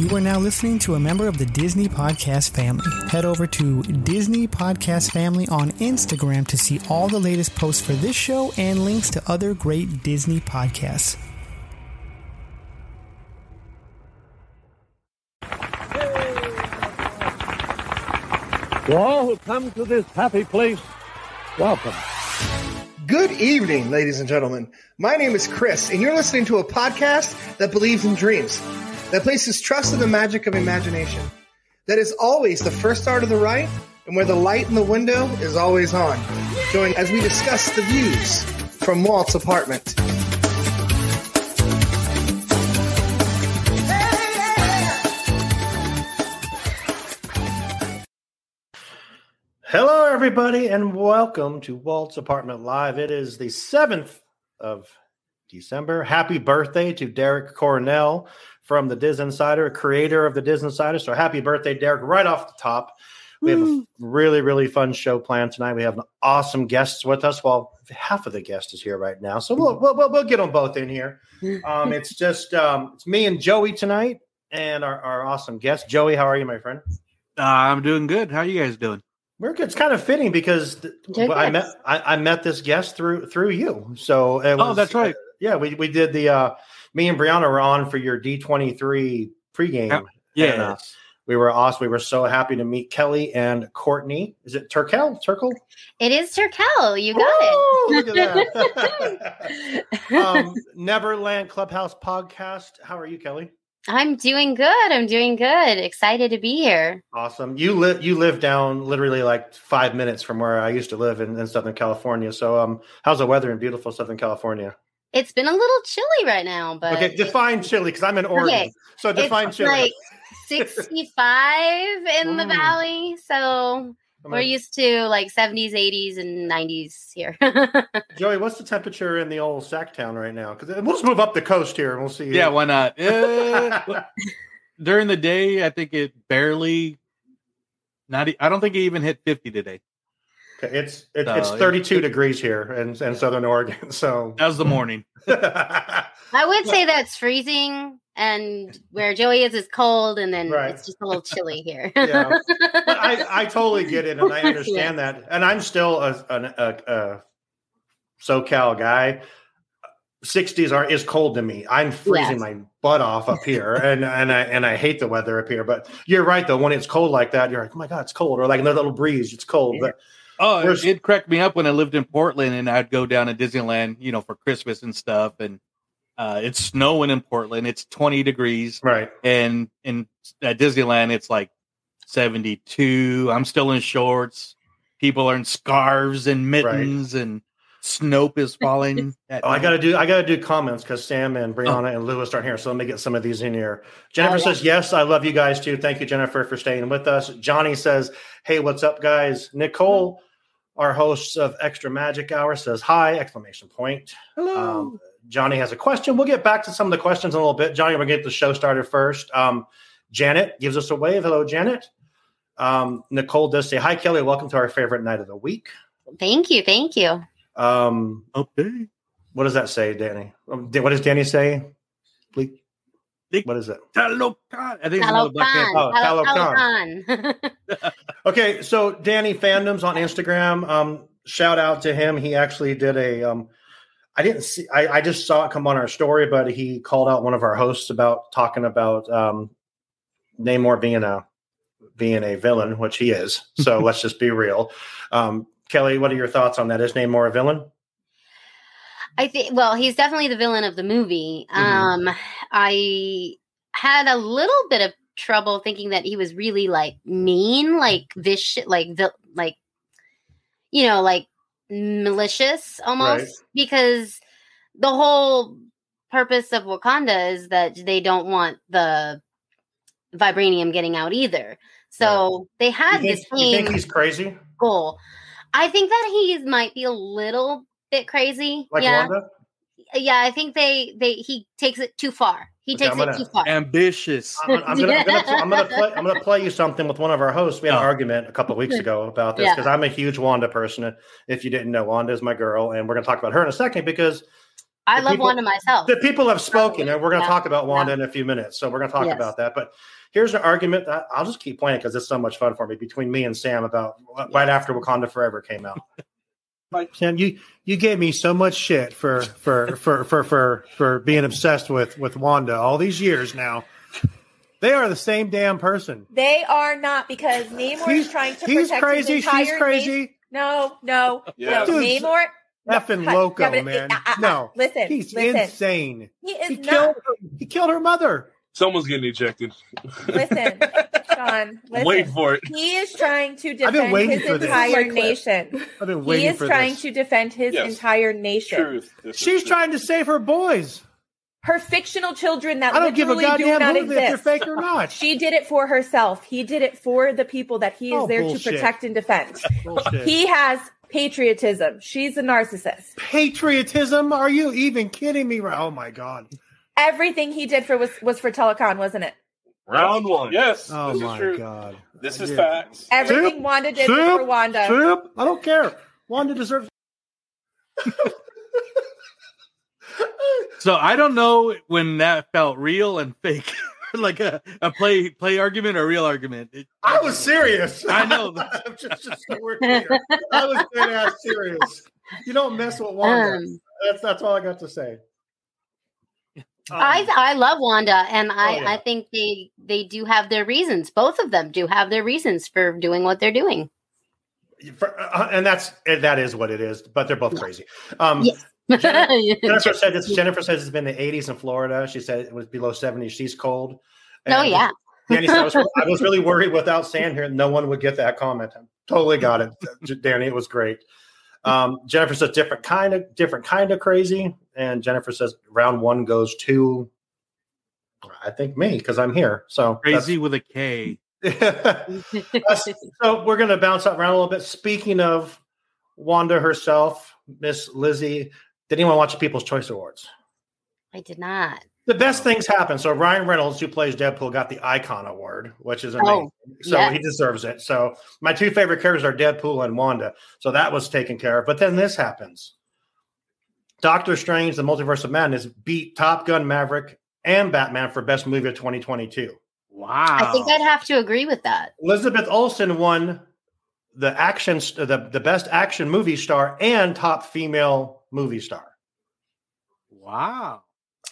You are now listening to a member of the Disney Podcast family. Head over to Disney Podcast Family on Instagram to see all the latest posts for this show and links to other great Disney podcasts. To all who come to this happy place, welcome. Good evening, ladies and gentlemen. My name is Chris, and you're listening to a podcast that believes in dreams, that places trust in the magic of imagination, that is always the first star to the right, and where the light in the window is always on. Join as we discuss the views from Walt's apartment. Hello, everybody, and welcome to Walt's Apartment Live. It is the 7th of December. Happy birthday to Derek Cornell from the Diz Insider, creator of the Diz Insider. So, happy birthday, Derek, right off the top. We have a really, really fun show planned tonight. We have an awesome guests with us. Well, half of the guest is here right now, so we'll we'll, we'll, we'll get them both in here. Um, it's just um, it's me and Joey tonight, and our, our awesome guest, Joey. How are you, my friend? Uh, I'm doing good. How are you guys doing? We're good. It's kind of fitting because th- I met I, I met this guest through through you. So it was, Oh, that's right. yeah, we we did the uh me and Brianna were on for your D twenty three pregame. Yep. And, uh, we were awesome. We were so happy to meet Kelly and Courtney. Is it Turkel? Turkel? It is Turkel. You got Woo! Look at that. um, Neverland Clubhouse podcast. How are you, Kelly? I'm doing good. I'm doing good. Excited to be here. Awesome. You live you live down literally like five minutes from where I used to live in, in Southern California. So um how's the weather in beautiful Southern California? It's been a little chilly right now, but Okay, define chilly because I'm in Oregon. Okay, So define chilly. it's chilly. like 65 in the Mm. valley. So I'm we're like, used to like 70s, 80s, and 90s here. Joey, what's the temperature in the old Sac Town right now? Because we'll just move up the coast here and we'll see. Yeah, why not? Eh, during the day, I think it barely. Not. I don't think it even hit 50 today. Okay, it's it, So, it's it- 32 degrees here in, in Southern Oregon. So That was the morning. I would say that's freezing, and where Joey is is cold, and then Right. it's just a little chilly here. yeah, but I, I totally get it and I understand that. And I'm still a, an, a, a SoCal guy. 60s are is cold to me. I'm freezing Yes. my butt off up here, and and I and I hate the weather up here. But you're right though. When it's cold like that, you're like, oh my god, it's cold, or like another little breeze, it's cold. But Oh, Where's- it, it cracked me up when I lived in Portland and I'd go down to Disneyland, you know, for Christmas and stuff. And uh, it's snowing in Portland. It's 20 degrees. right, And in at Disneyland, it's like 72. I'm still in shorts. People are in scarves and mittens, and Snope is falling. At Oh, I gotta do I gotta do comments because Sam and Brianna and Lewis aren't here. So let me get some of these in here. Jennifer Oh, yeah. says, Yes, I love you guys too. Thank you, Jennifer, for staying with us. Johnny says, Hey, what's up, guys? Nicole, our host of Extra Magic Hour, says hi, exclamation point. Hello. Um, Johnny has a question. We'll get back to some of the questions in a little bit. Johnny, we'll get the show started first. Um, Janet gives us a wave. Hello, Janet. Um, Nicole does say, Hi, Kelly. Welcome to our favorite night of the week. thank you. Thank you. Um, okay. what does that say, Danny? Um, What does Danny say? Please. What is it? Talokan. I think it's another Black Panther. Oh, Talo- Talokan. Talokan. Okay, so Danny Fandoms on Instagram. Um, shout out to him. He actually did a. Um, I didn't see. I, I just saw it come on our story, but he called out one of our hosts about talking about um, Namor being a being a villain, which he is. So let's just be real. Um, Kelly, what are your thoughts on that? Is Namor a villain? I think. Well, he's definitely the villain of the movie. Mhm. Um, I had a little bit of trouble thinking that he was really like mean, like vicious, like vil- like you know, like malicious almost, Right. because the whole purpose of Wakanda is that they don't want the vibranium getting out either. So they You had think, this you think he's crazy, goal. I think that he might be a little bit crazy. like yeah, Wanda? Yeah. I think they they he takes it too far. He Okay, takes I'm it too far. Ambitious. I'm, I'm gonna, I'm, gonna, I'm gonna play. I'm gonna play you something with one of our hosts. We had an argument a couple of weeks ago about this Yeah. because I'm a huge Wanda person. If you didn't know, Wanda is my girl, and we're gonna talk about her in a second because I The love people- Wanda myself. The people have spoken, and we're going to Yeah. talk about Wanda Yeah. in a few minutes. So we're going to talk Yes. about that. But here's an argument that I'll just keep playing because it's so much fun for me between me and Sam about uh, right after Wakanda Forever came out. Sam, you you gave me so much shit for for for for for for being obsessed with with Wanda all these years now. They are the same damn person. They are not because Namor He's, is trying to he's protect crazy. his entire She's crazy. nation. No, no, Yeah. no. Dude, Namor. Effing cut. loco, Yeah, but it- man. uh, uh, uh, no, listen, he's listen. insane. He is He not. killed. Her, he killed her mother. Someone's getting ejected. Listen, Sean. I'm waiting Listen. for it. He is trying to defend his entire This is my clip. nation. I've been waiting He is for trying this. to defend his Yes. entire nation. Truth. This is She's truth. trying to save her boys. Her fictional children that I don't give a literally do goddamn not who, if they're exist. fake or not. She did it for herself. He did it for the people that he is Oh, there bullshit. to protect and defend. Bullshit. He has patriotism. She's a narcissist. Patriotism? Are you even kidding me? Oh my god! Everything he did for was was for Talokan, wasn't it? Round one. Yes. Oh this my is true. god! This is Yeah. facts. Everything Soup, Wanda did was soup, for Wanda. Soup? I don't care. Wanda deserves. So I don't know when that felt real and fake, like a, a play play argument or real argument. It- I was serious. I know. I'm just, just so we're clear. I was dead ass serious. You don't mess with Wanda. Um, that's that's all I got to say. Um, I I love Wanda, and I Oh, yeah. I think they they do have their reasons. Both of them do have their reasons for doing what they're doing. for- uh, and that's that is what it is. But they're both crazy. Um, Yes. Jennifer said this. Jennifer says it's been the 80s in Florida. She said it was below 70. She's cold. oh yeah. Danny said, I was, I was really worried without Sam here, no one would get that comment. I Totally got it, Danny. It was great. Um, Jennifer says different kind of different kind of crazy, and Jennifer says round one goes to, I think me because I'm here. So Crazy with a K. so we're going to bounce up around a little bit. Speaking of Wanda herself, Miss Lizzie, did anyone watch the People's Choice Awards? I did not. The best things happen. So Ryan Reynolds, who plays Deadpool, got the Icon Award, which is amazing. Oh, so yes. he deserves it. So my two favorite characters are Deadpool and Wanda. So that was taken care of. But then this happens. Doctor Strange, the Multiverse of Madness, beat Top Gun Maverick and Batman for Best Movie of 2022. Wow. I think I'd have to agree with that. Elizabeth Olsen won the action, the, the best action movie star and top female movie star. wow.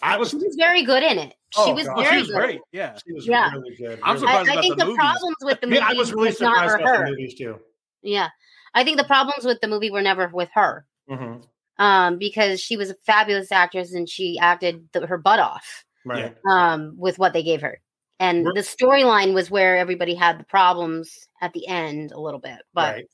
I was, She was very good in it. She Oh, was God. She very was good. great. Yeah. she was Yeah. really good. I'm really I, surprised I think the the, problems with the movie Yeah, I was really was surprised about her. the movies too. Yeah, I think the problems with the movie were never with her, Mhm. Um, because she was a fabulous actress and she acted the, her butt off Right. um, with what they gave her. And We're- the storyline was where everybody had the problems at the end a little bit, but right.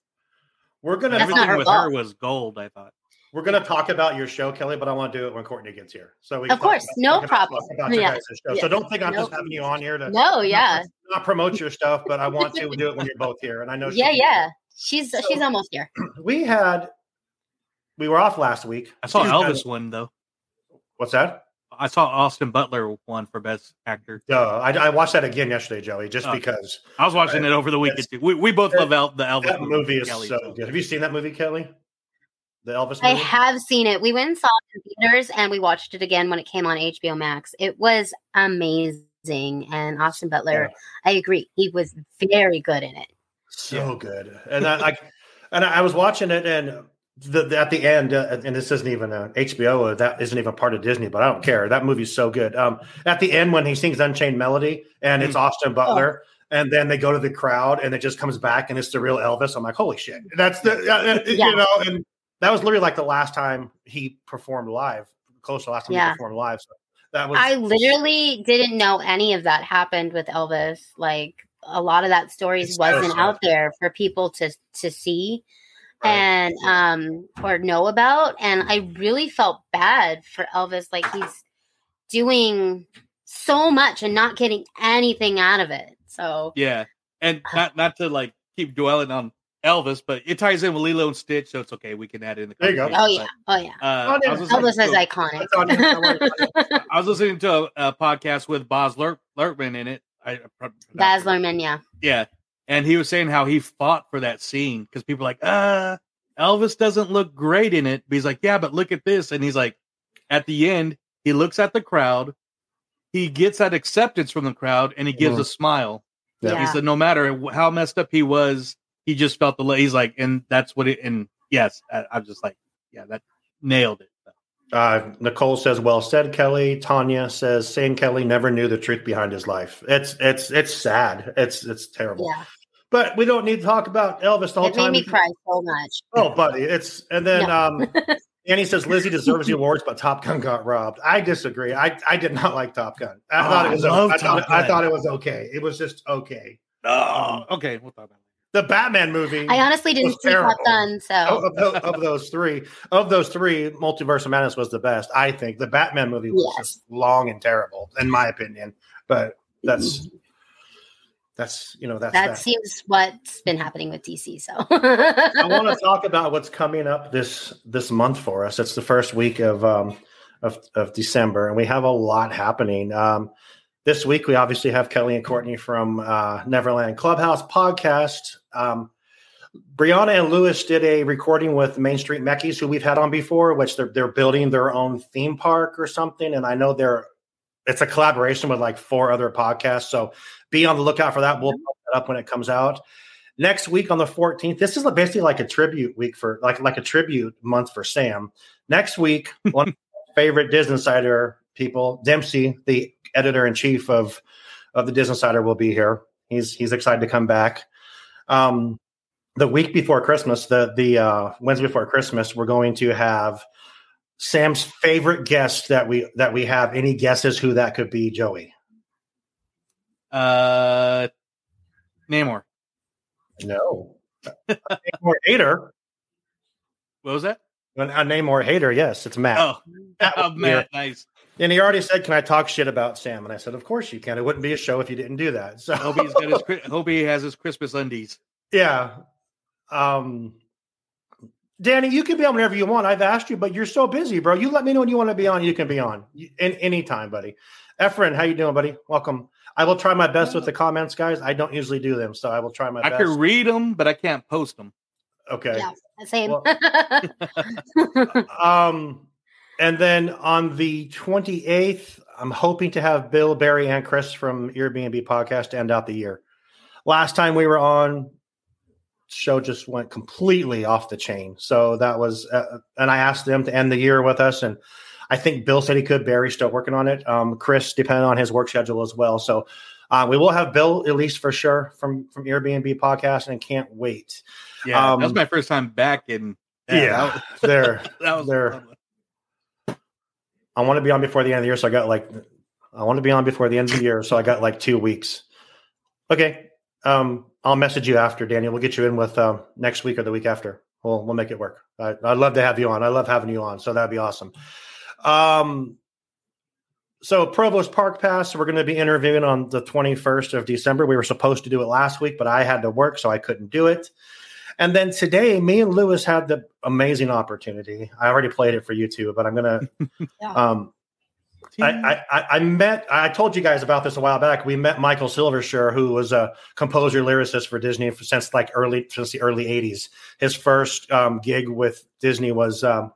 We're gonna Everything her with fault. her was gold. I thought. we're gonna talk about your show, Kelly, but I want to do it when Courtney gets here. So we Of can talk course, about- no problem. About your Yeah. guys' show. Yeah. So don't think I'm just having you on here to no, yeah, not promote your stuff, but I want to do it when you're both here. And I know she yeah, can. yeah. She's So- she's almost here. We had we were off last week. I saw She's Elvis got- one though. What's that? I saw Austin Butler one for best actor. Uh, I, I watched that again yesterday, Joey, just Oh. because I was watching it over the weekend too. We, we both love El- the Elvis that movie is Kelly, so good. Have you seen that movie, Kelly? The Elvis I movie? have seen it. We went and saw it in theaters, and we watched it again when it came on HBO Max. It was amazing, and Austin Butler. I agree, he was very good in it. so good and i like and i was watching it and the, the- at the end uh, and this isn't even a hbo uh, that isn't even part of disney but i don't care that movie's so good um at the end when he sings unchained melody and it's austin butler and then they go to the crowd and it just comes back and it's the real elvis i'm like holy shit that's the uh, uh, Yeah. you know and that was literally like the last time he performed live close to the last time Yeah. he performed live so that was I literally didn't know any of that happened with Elvis. Like a lot of that stories It's wasn't sad. out there for people to to see Right. and um or know about. And I really felt bad for Elvis. Like he's doing so much and not getting anything out of it. So Yeah, and not not to like keep dwelling on Elvis, but it ties in with Lilo and Stitch, so it's okay. We can add it in the. There you go. oh yeah, oh yeah. uh, I was listening Elvis to is a- iconic. That's on you. I was listening to a, a podcast with Boz Ler- Luhrmann in it. I, Baz Luhrmann, yeah. Yeah. And he was saying how he fought for that scene because people are like, uh, Elvis doesn't look great in it. But he's like, yeah, but look at this. And he's like, at the end, he looks at the crowd, he gets that acceptance from the crowd, and he gives Mhm. a smile. Yeah. He said, no matter how messed up he was, he just felt the. la- He's like, and that's what it. And yes, I, I'm just like, yeah, that nailed it. Uh, Nicole says, "Well said, Kelly." Tanya says, "Saying Kelly never knew the truth behind his life. It's it's it's sad. It's it's terrible. Yeah. But we don't need to talk about Elvis the whole It made time. me cry so much. Oh, buddy, it's and then Yeah. um, Annie says Lizzie deserves the awards, but Top Gun got robbed. I disagree. I I did not like Top Gun. I Oh, thought it was. love I, thought, I thought it was okay. It was just okay. Oh, okay. We'll talk about. The Batman movie. I honestly didn't was see terrible. Top Gun, so of, of of those three, of those three, Multiverse of Madness was the best. I think the Batman movie was Yes. just long and terrible, in my opinion. But that's that's you know that's that that. seems what's been happening with DC. So I want to talk about what's coming up this this month for us. It's the first week of um, of, of December, and we have a lot happening. Um, this week, we obviously have Kelly and Courtney from uh, Neverland Clubhouse podcast. Um, Brianna and Lewis did a recording with Main Street Meckies, who we've had on before, which they're they're building their own theme park or something. And I know they're it's a collaboration with like four other podcasts. So be on the lookout for that. We'll put that up when it comes out. Next week on the 14th this is basically like a tribute week for like like a tribute month for sam. Next week one of my favorite disney insider people dempsey the editor-in-chief of of the disney insider will be here. He's he's excited to come back. Um the week before christmas the the uh wednesday before christmas we're going to have sam's favorite guest that we that we have. Any guesses who that could be joey Uh, Namor. no or hater What was that? a Namor hater yes it's matt Oh, oh would be man, it. nice. And he already said, "Can I talk shit about Sam?" And I said, "Of course you can. It wouldn't be a show if you didn't do that." So Hope he's got his. Chri- Hope he has his Christmas undies. yeah. Um, Danny, you can be on whenever you want. I've asked you, but you're so busy, bro. You let me know when you want to be on. You can be on You- in any time, buddy. Efren, how you doing, buddy? Welcome. I will try my best with the comments, guys. I don't usually do them, so I will try my best. I best. could read them, but I can't post them. okay. yeah, same. Well- Um, and then on the 28th, I'm hoping to have Bill, Barry, and Chris from Airbnb podcast to end out the year. Last time we were on, show just went completely off the chain. So that was, uh, and I asked them to end the year with us, and I think Bill said he could. Barry's still working on it. Um, Chris, depending on his work schedule as well. So uh, we will have Bill at least for sure from from Airbnb podcast, and can't wait. Yeah, Um, that was my first time back in. Yeah, there. that, that was There. I want to be on before the end of the year, so I got like I want to be on before the end of the year, so I got like two weeks. Okay, um, I'll message you after, Daniel. We'll get you in with um, next week or the week after. We'll we'll make it work. I, I'd love to have you on. I love having you on, so that'd be awesome. Um, so Provost Park Pass, we're going to be interviewing on the 21st of December. We were supposed to do it last week, but I had to work, so I couldn't do it. And then today, me and Lewis had the amazing opportunity. I already played it for you two, but I'm gonna. Yeah. um, I, I, I- met. I told you guys about this a while back. We met Michael Silversher, who was a composer lyricist for Disney since like early since the early '80s. His first um, gig with Disney was um,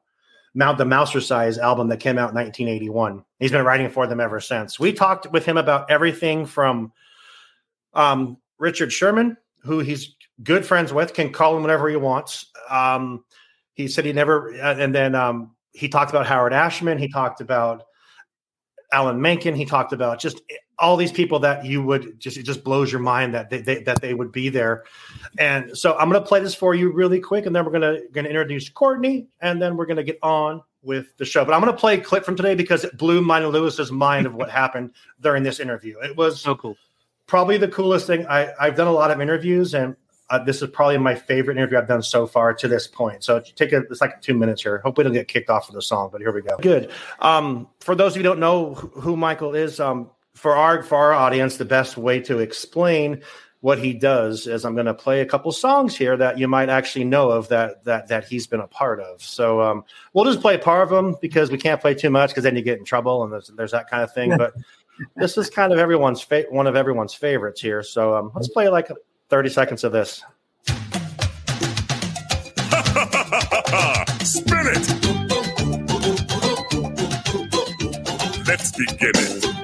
Mount the Mousercise album that came out in 1981. He's been writing for them ever since. We talked with him about everything from um, Richard Sherman, who he's good friends with, can call him whenever he wants. Um, he said he never, uh, and then um, he talked about Howard Ashman. He talked about Alan Menken. He talked about just all these people that you would just it just blows your mind that they, they that they would be there. And so I'm going to play this for you really quick, and then we're going to going to introduce Courtney, and then we're going to get on with the show. But I'm going to play a clip from today because it blew mine and Lewis's mind of what happened during this interview. It was so cool. probably the coolest thing. I, I've done a lot of interviews, and uh, this is probably my favorite interview I've done so far to this point. So take a, it's like two minutes here. Hope we don't get kicked off of the song, but here we go. Good. Um, for those of you who don't know who, who Michael is, um, for our for our audience, the best way to explain what he does is I'm going to play a couple songs here that you might actually know of that that that he's been a part of. So um, we'll just play part of them because we can't play too much because then you get in trouble and there's, there's that kind of thing. But this is kind of everyone's fa- one of everyone's favorites here. So um, let's play like 30 seconds of this. Spin it! beginning. Bear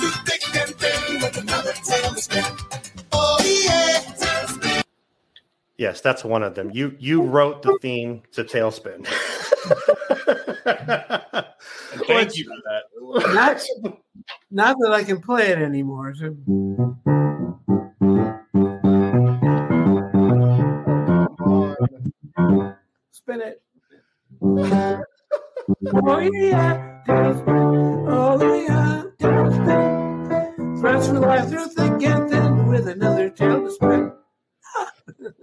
through thick and thin with another TaleSpin. Oh yeah, TaleSpin. Yes, that's one of them. You you wrote the theme to TaleSpin. Thank you for that. Not, not that I can play it anymore. So. Spin it. Oh yeah, TaleSpin. Oh yeah, tailspin. Friends for life through thick and thin with another tail to spin.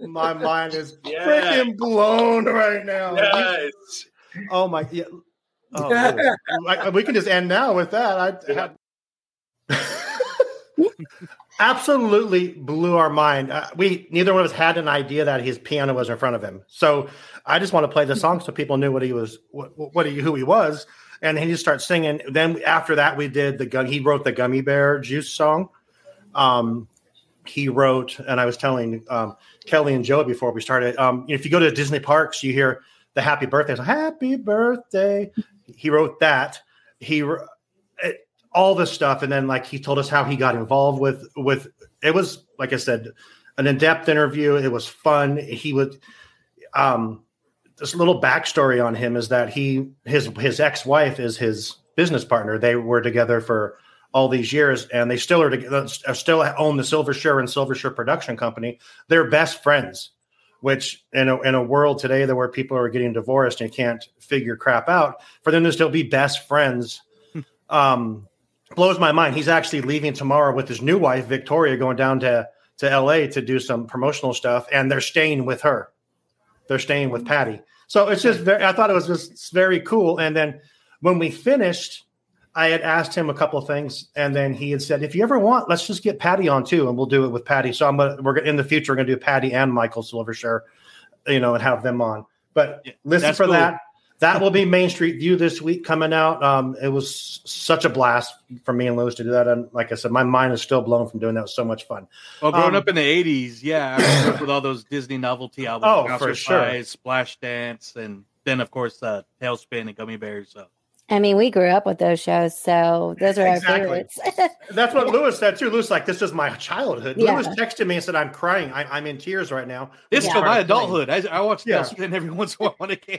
My mind is Yeah. freaking blown right now. Yes. Oh my yeah. Oh, like, we can just end now with that. I had absolutely blew our mind. Uh, we neither one of us had an idea that his piano was in front of him. So I just want to play the song so people knew what he was, what, what he, who he was, and then he just started singing. Then after that, we did the gun. He wrote the Gummy Bear Juice song. Um, he wrote, and I was telling um, Kelly and Joe before we started. Um, if you go to Disney parks, you hear the Happy Birthday. Like, Happy Birthday. He wrote that. He it, all this stuff, and then like he told us how he got involved with with. It was like I said, an in depth interview. It was fun. He would. Um, this little backstory on him is that he his his ex wife is his business partner. They were together for all these years, and they still are together. Still own the Silversher and Silversher production company. They're best friends. Which in a in a world today that where people are getting divorced and can't figure crap out, for them to still be best friends, um, blows my mind. He's actually leaving tomorrow with his new wife Victoria, going down to to L.A. to do some promotional stuff, and they're staying with her. They're staying with mm-hmm. Patty. So it's just very, I thought it was just very cool. And then when we finished, I had asked him a couple of things, and then he had said, "If you ever want, let's just get Patty on too, and we'll do it with Patty." So I'm gonna we're gonna, in the future we're gonna do Patty and Michael Silversher, you know, and have them on. But listen that's for cool. that. That will be Main Street View this week coming out. Um, it was such a blast for me and Lewis to do that, and like I said, my mind is still blown from doing that. It was so much fun. Well, growing Um, up in the '80s, yeah, I grew up with all those Disney novelty albums. Oh, for sure. Spice, Splash Dance, and then of course uh, TaleSpin and Gummi Bears. So I mean, we grew up with those shows, so those are our favorites. That's what Lewis said too. Lewis like, this is my childhood. Yeah. Lewis texted me and said, "I'm crying. I, I'm in tears right now." this is Yeah. my adulthood. I, I watch Yeah. TaleSpin every once in a while when I can.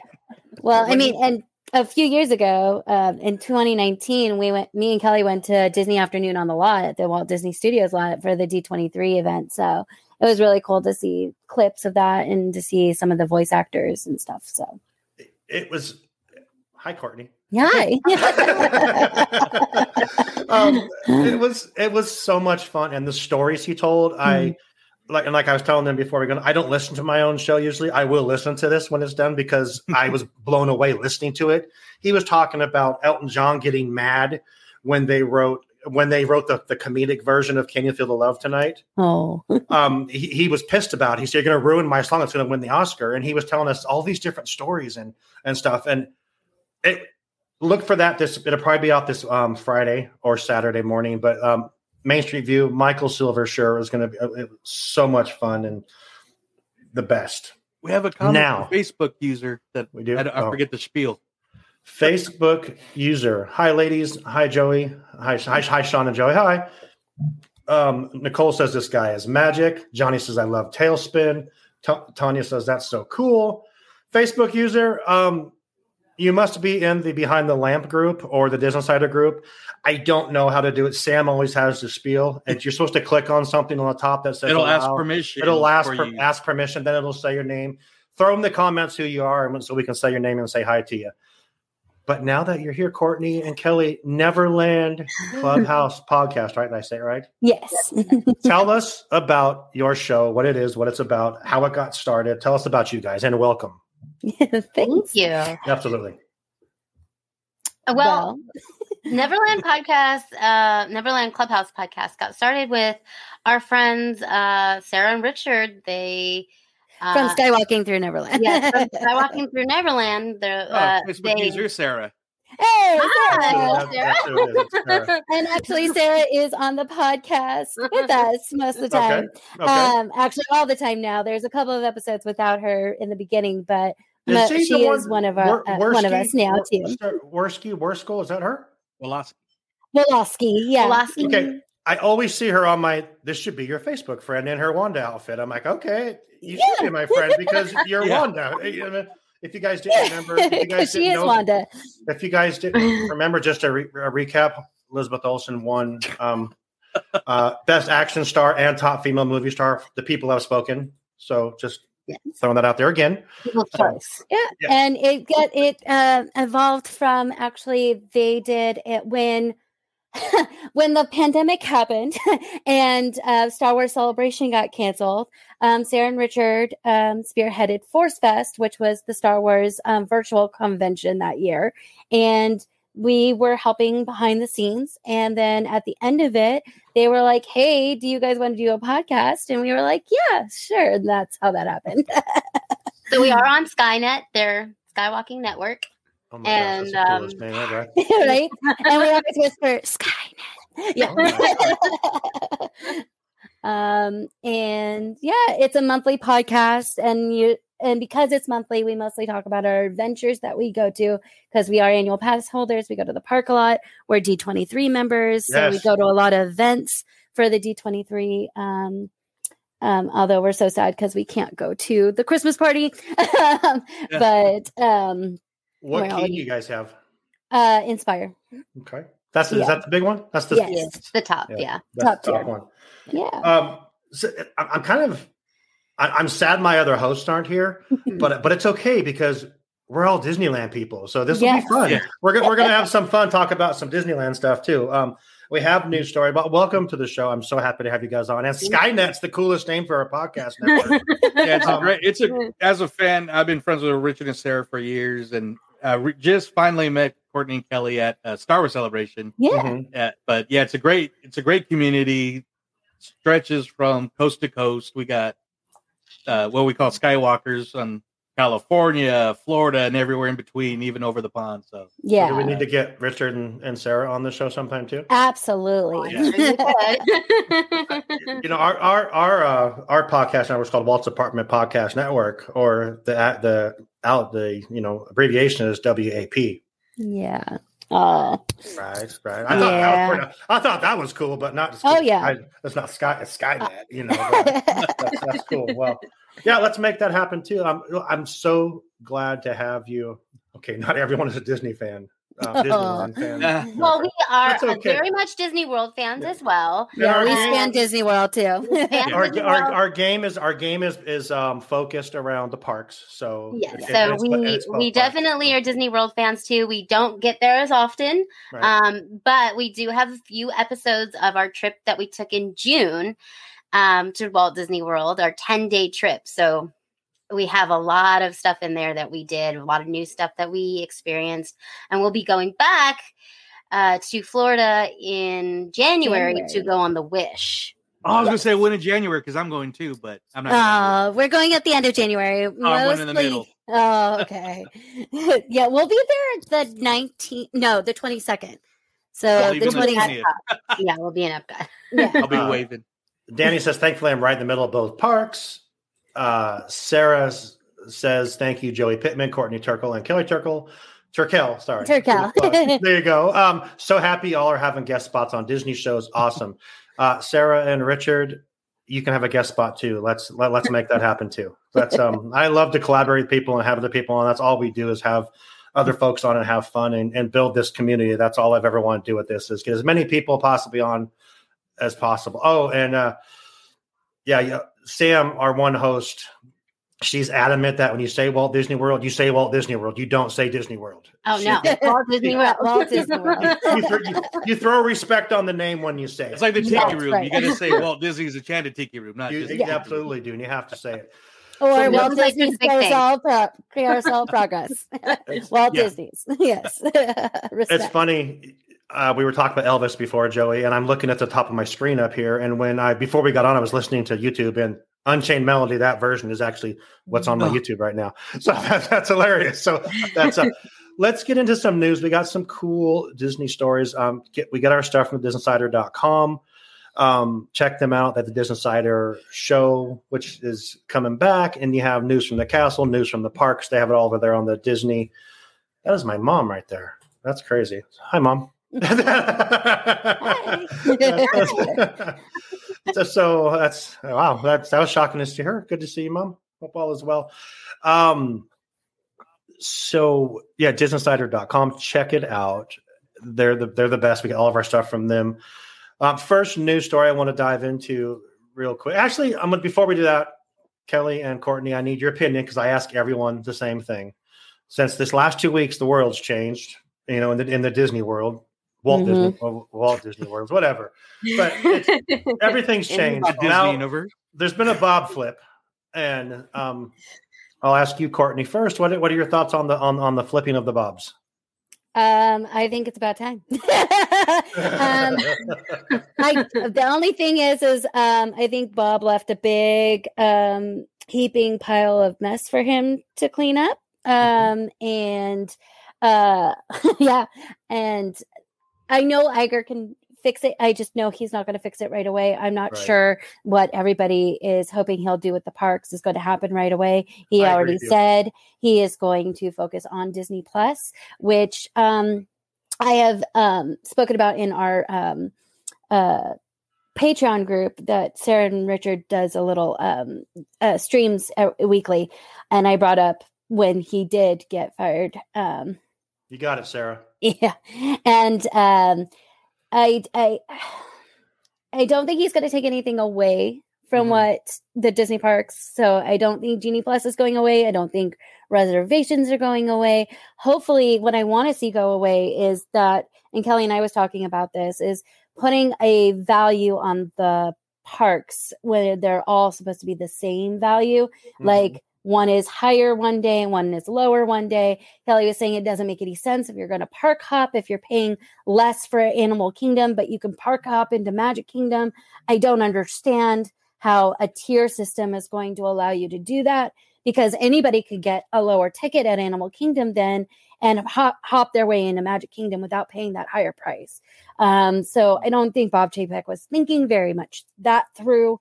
well, I mean, and a few years ago, um, in 2019, we went. Me and Kelly went to Disney Afternoon on the lot at the Walt Disney Studios lot for the D23 event. So it was really cool to see clips of that and to see some of the voice actors and stuff. So It was. Hi, Courtney. Yeah, um, it was it was so much fun, and the stories he told, I like and like I was telling them before we go. I don't listen to my own show usually. I will listen to this when it's done because I was blown away listening to it. He was talking about Elton John getting mad when they wrote when they wrote the, the comedic version of "Can You Feel the Love Tonight." oh, um, he, he was pissed about. It. He said, "You're going to ruin my song. It's going to win the Oscar." And he was telling us all these different stories and and stuff. And it look for that. This it'll probably be out this um, Friday or Saturday morning. But um, Main Street View, Michael Silversher is going to be uh, so much fun and the best. We have a comment Now. Facebook user that We do? I, I Oh. forget the spiel. Facebook user. Hi, ladies. Hi, Joey. Hi, hi, hi, Sean and Joey. Hi. Um, Nicole says this guy is magic. Johnny says I love TaleSpin. Ta- Tanya says that's so cool. Facebook user. Um, you must be in the Behind the Lamp group or the Disney Insider group. I don't know how to do it. Sam always has the spiel, and you're supposed to click on something on the top that says It'll ask permission It'll ask for per- ask permission. Then it'll say your name. Throw in the comments who you are, and so we can say your name and say hi to you. But now that you're here, Courtney and Kelly, Neverland Clubhouse podcast, right? Did I say it right? yes. Tell us about your show, what it is, what it's about, how it got started. Tell us about you guys, and welcome. Thanks. you. Absolutely. Uh, Well, Neverland podcast, uh, Neverland Clubhouse podcast got started with our friends uh, Sarah and Richard. They uh, from Skywalking through Neverland. yeah, from Skywalking through Neverland. They're, Oh, uh, Facebook they user Sarah. Hey, Hi, Sarah. That's- that's who it is. It's Sarah. and actually, Sarah is on the podcast with us most of the time. Okay. Okay. Um, actually, all the time now. There's a couple of episodes without her in the beginning, but Is she she is one of our Wor- uh, one of us now Wor- too. Worski, Worsko, is that her? Velocity. Woloski, yeah. Woloski. Okay. I always see her on my. This should be your Facebook friend in her Wanda outfit. I'm like, okay, you should be my friend because you're Yeah. Wanda. If you guys didn't remember, if you guys she didn't is know, Wanda. if you guys didn't remember, just a, re- a recap: Elizabeth Olsen won um, uh, Best Action Star and Top Female Movie Star. The people have spoken. So just Yes. throwing that out there again. People's choice. Yeah, Yeah. and it got it uh, evolved from actually they did it when when the pandemic happened and uh, Star Wars Celebration got canceled. Um, Sarah and Richard um, spearheaded Force Fest, which was the Star Wars um, virtual convention that year, and we were helping behind the scenes. And then at the end of it, they were like, "Hey, do you guys want to do a podcast?" And we were like, "Yeah, sure." And that's how that happened. So we are on Skynet, their Skywalking network. Oh my And, gosh, that's the um, ever. right? And we always whisper Skynet. Yeah. um, and yeah, it's a monthly podcast, and you and because it's monthly, we mostly talk about our adventures that we go to because we are annual pass holders. We go to the park a lot. We're D twenty three members, so we go to a lot of events for the D twenty three. Um, um, although we're so sad because we can't go to the Christmas party, um, but um, What Well, key you guys have? uh, Inspire, Okay, that's Yeah. is that the big one? That's the Yes. Yes, it's the top. Yeah. Yeah. that's Top the top tier. one. yeah. Um, so I'm kind of, I- I'm sad my other hosts aren't here, but but it's okay because we're all Disneyland people, so this will Yes. be fun. Yeah. We're gonna we're gonna have some fun, talk about some Disneyland stuff too. Um, we have a news story, but welcome to the show. I'm so happy to have you guys on. And Skynet's the coolest name for a podcast network. Yeah, it's a Um, great. It's a as a fan, I've been friends with Richard and Sarah for years, and uh, re- just finally met Courtney and Kelly at uh, Star Wars Celebration. Yeah. Mhm. Uh, but yeah, it's a great. It's a great community. Stretches from coast to coast. We got uh, what we call Skywalkers on California, Florida, and everywhere in between, even over the pond. So Yeah. Do we need to get Richard and, and Sarah on the show sometime too? Absolutely. Sure you. You know, our our our uh, our podcast network is called Walt's Apartment Podcast Network, or the the out the you know abbreviation is WAP. yeah. Oh. Right, right. I thought that was pretty, I thought that was cool, but not. Oh, yeah. I, it's not Sky. It's Skynet. Uh, you know, that's, that's cool. Well, yeah, let's make that happen too. I'm I'm so glad to have you. Okay, not everyone is a Disney fan. Uh, Disneyland fan. uh, well, we are okay. very much Disney World fans as well. Yeah, our we game- span Disney World too. Fans Our, our, our game is our game is is um focused around the parks. So Yes, it- so it's- we it's both we parks. definitely are Disney World fans too. We don't get there as often, Right. um, but we do have a few episodes of our trip that we took in June um, to Walt Disney World, our ten day trip. So we have a lot of stuff in there that we did, a lot of new stuff that we experienced, and we'll be going back uh, to Florida in January, to go on the Wish. Oh, I was gonna say when in January because I'm going too, but I'm not. gonna Uh, we're going at the end of January. I'm in the mostly- middle. Oh, okay. yeah, we'll be there the 19th. No, the 22nd. So the leave 20th. 20th. yeah, we'll be in Epcot. Yeah. I'll be Uh, waving. Danny says, thankfully, I'm right in the middle of both parks. Uh, Sarah says, thank you, Joey Pittman, Courtney Turkle, and Kelly Turkle. Turkel, sorry. Turkel. there you go. Um, so happy all are having guest spots on Disney shows. Awesome. Uh, Sarah and Richard, you can have a guest spot too. Let's let, let's make that happen too. That's um I love to collaborate with people and have other people on. That's all we do is have other folks on and have fun and, and build this community. That's all I've ever wanted to do with this is get as many people possibly on as possible. Oh, and uh yeah, yeah, Sam, our one host, she's adamant that when you say Walt Disney World, you say Walt Disney World. You don't say Disney World. Oh She- no, Walt Disney World. Walt Disney World. you, throw, you, you throw respect on the name when you say it. It's like the tiki Yes, room. right. You got to say Walt Disney's Enchanted Tiki Room, not you, just you absolutely do, and you have to say it. Or So Walt looks like Disney's there's a big thing. Carousel, Pro- Carousel Progress. Walt Yeah. Disney's. Yes. It's funny. Uh, we were talking about Elvis before, Joey, and I'm looking at the top of my screen up here. And when I before we got on, I was listening to YouTube, and Unchained Melody, that version is actually what's on my Oh. YouTube right now. So that, that's hilarious. So that's uh, let's get into some news. We got some cool Disney stories. Um, get, we got our stuff from DisneyInsider.com. Um, check them out at the Disney Insider show, which is coming back. And you have news from the castle, news from the parks. They have it all over there on the Disney. That is my mom right there. That's crazy. Hi, mom. so, that's wow. That's that was shocking to her. Good to see you, mom. Hope all is well. Um, so yeah, DisneyInsider.com. Check it out. They're the they're the best. We get all of our stuff from them. Um, first news story I want to dive into real quick. Actually, I'm gonna before we do that, Kelly and Courtney, I need your opinion because I ask everyone the same thing. Since this last two weeks, the world's changed. You know, in the in the Disney world, Walt Mhm. Disney, Walt Disney World, whatever. But it's, everything's the changed. Disney Now, universe. There's been a Bob flip, and um, I'll ask you, Courtney, first. What what are your thoughts on the on, on the flipping of the Bobs? Um, I think it's about time. um, I the only thing is, is um, I think Bob left a big um heaping pile of mess for him to clean up. Um, and uh, yeah, and I know Iger can fix it. I just know he's not going to fix it right away. I'm not Right. sure what everybody is hoping he'll do with the parks is going to happen right away. He I already said he is going to focus on Disney Plus, which um, I have um, spoken about in our um, uh, Patreon group that Sarah and Richard does a little um, uh, streams uh, weekly, and I brought up when he did get fired. Um, You got it, Sarah. yeah, and um, I I I don't think he's going to take anything away from what the Disney parks. So I don't think Genie Plus is going away. I don't think reservations are going away. Hopefully, what I want to see go away is that, and Kelly and I was talking about this, is putting a value on the parks where they're all supposed to be the same value. Like one is higher one day, and one is lower one day. Kelly was saying it doesn't make any sense if you're going to park hop if you're paying less for Animal Kingdom, but you can park hop into Magic Kingdom. I don't understand how a tier system is going to allow you to do that because anybody could get a lower ticket at Animal Kingdom then and hop, hop their way into Magic Kingdom without paying that higher price. Um, so I don't think Bob Chapek was thinking very much that through.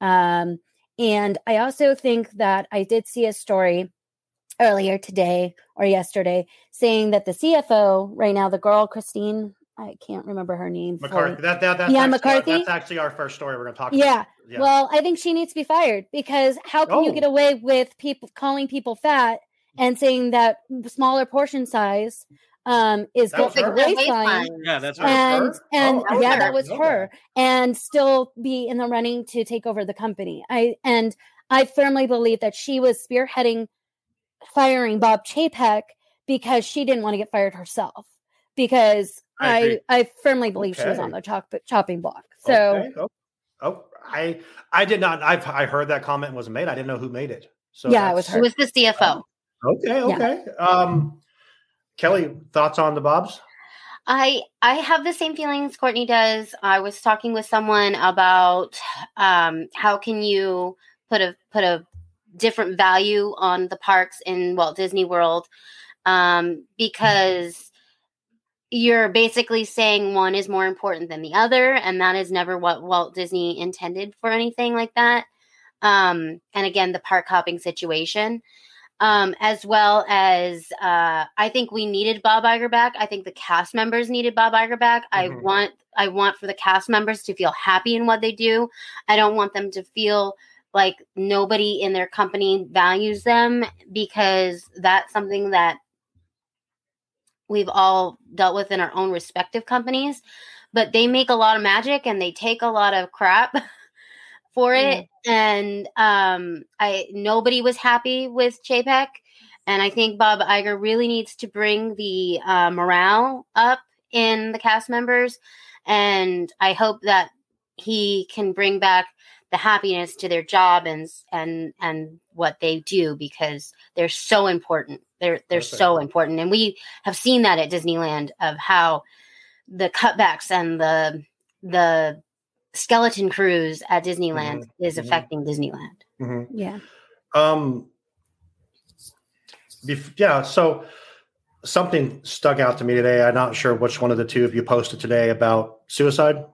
Um, and I also think that I did see a story earlier today or yesterday saying that the CFO right now, the girl Christine, I can't remember her name. McCarthy. That, that, that's yeah, actually, McCarthy. That's actually our first story we're going to talk Yeah. about. Yeah. Well, I think she needs to be fired because how can you Oh. get away with people calling people fat and saying that smaller portion size um, is That good was for the her? That waistline? Yeah, that's and and Oh, that yeah, her. that was Okay. her, and still be in the running to take over the company. I and I firmly believe that she was spearheading firing Bob Chapek because she didn't want to get fired herself. Because I I. I, firmly believe she was on the chop, chopping block. So Okay. Oh, oh, I I did not. I've I heard that comment was made. I didn't know who made it. So Yeah, it was her. It was the CFO. Okay. Okay. Um, Kelly, thoughts on the Bobs? I I have the same feelings Courtney does. I was talking with someone about um, how can you put a put a different value on the parks in Walt Disney World um, because you're basically saying one is more important than the other, and that is never what Walt Disney intended for anything like that. Um, and again, the park hopping situation um, as well as uh, I think we needed Bob Iger back. I think the cast members needed Bob Iger back. I Mhm. want I want for the cast members to feel happy in what they do. I don't want them to feel like nobody in their company values them because that's something that we've all dealt with in our own respective companies. But they make a lot of magic and they take a lot of crap for it. And um, I nobody was happy with Chapek. And I think Bob Iger really needs to bring the uh, morale up in the cast members. And I hope that he can bring back the happiness to their job and and and what they do because they're so important. They're they're Perfect. so important, and we have seen that at Disneyland of how the cutbacks and the the skeleton crews at Disneyland Mhm, is mhm. affecting Disneyland. Mhm. yeah. Um, bef- yeah. So something stuck out to me today. I'm not sure which one of the two of you posted today about suicide.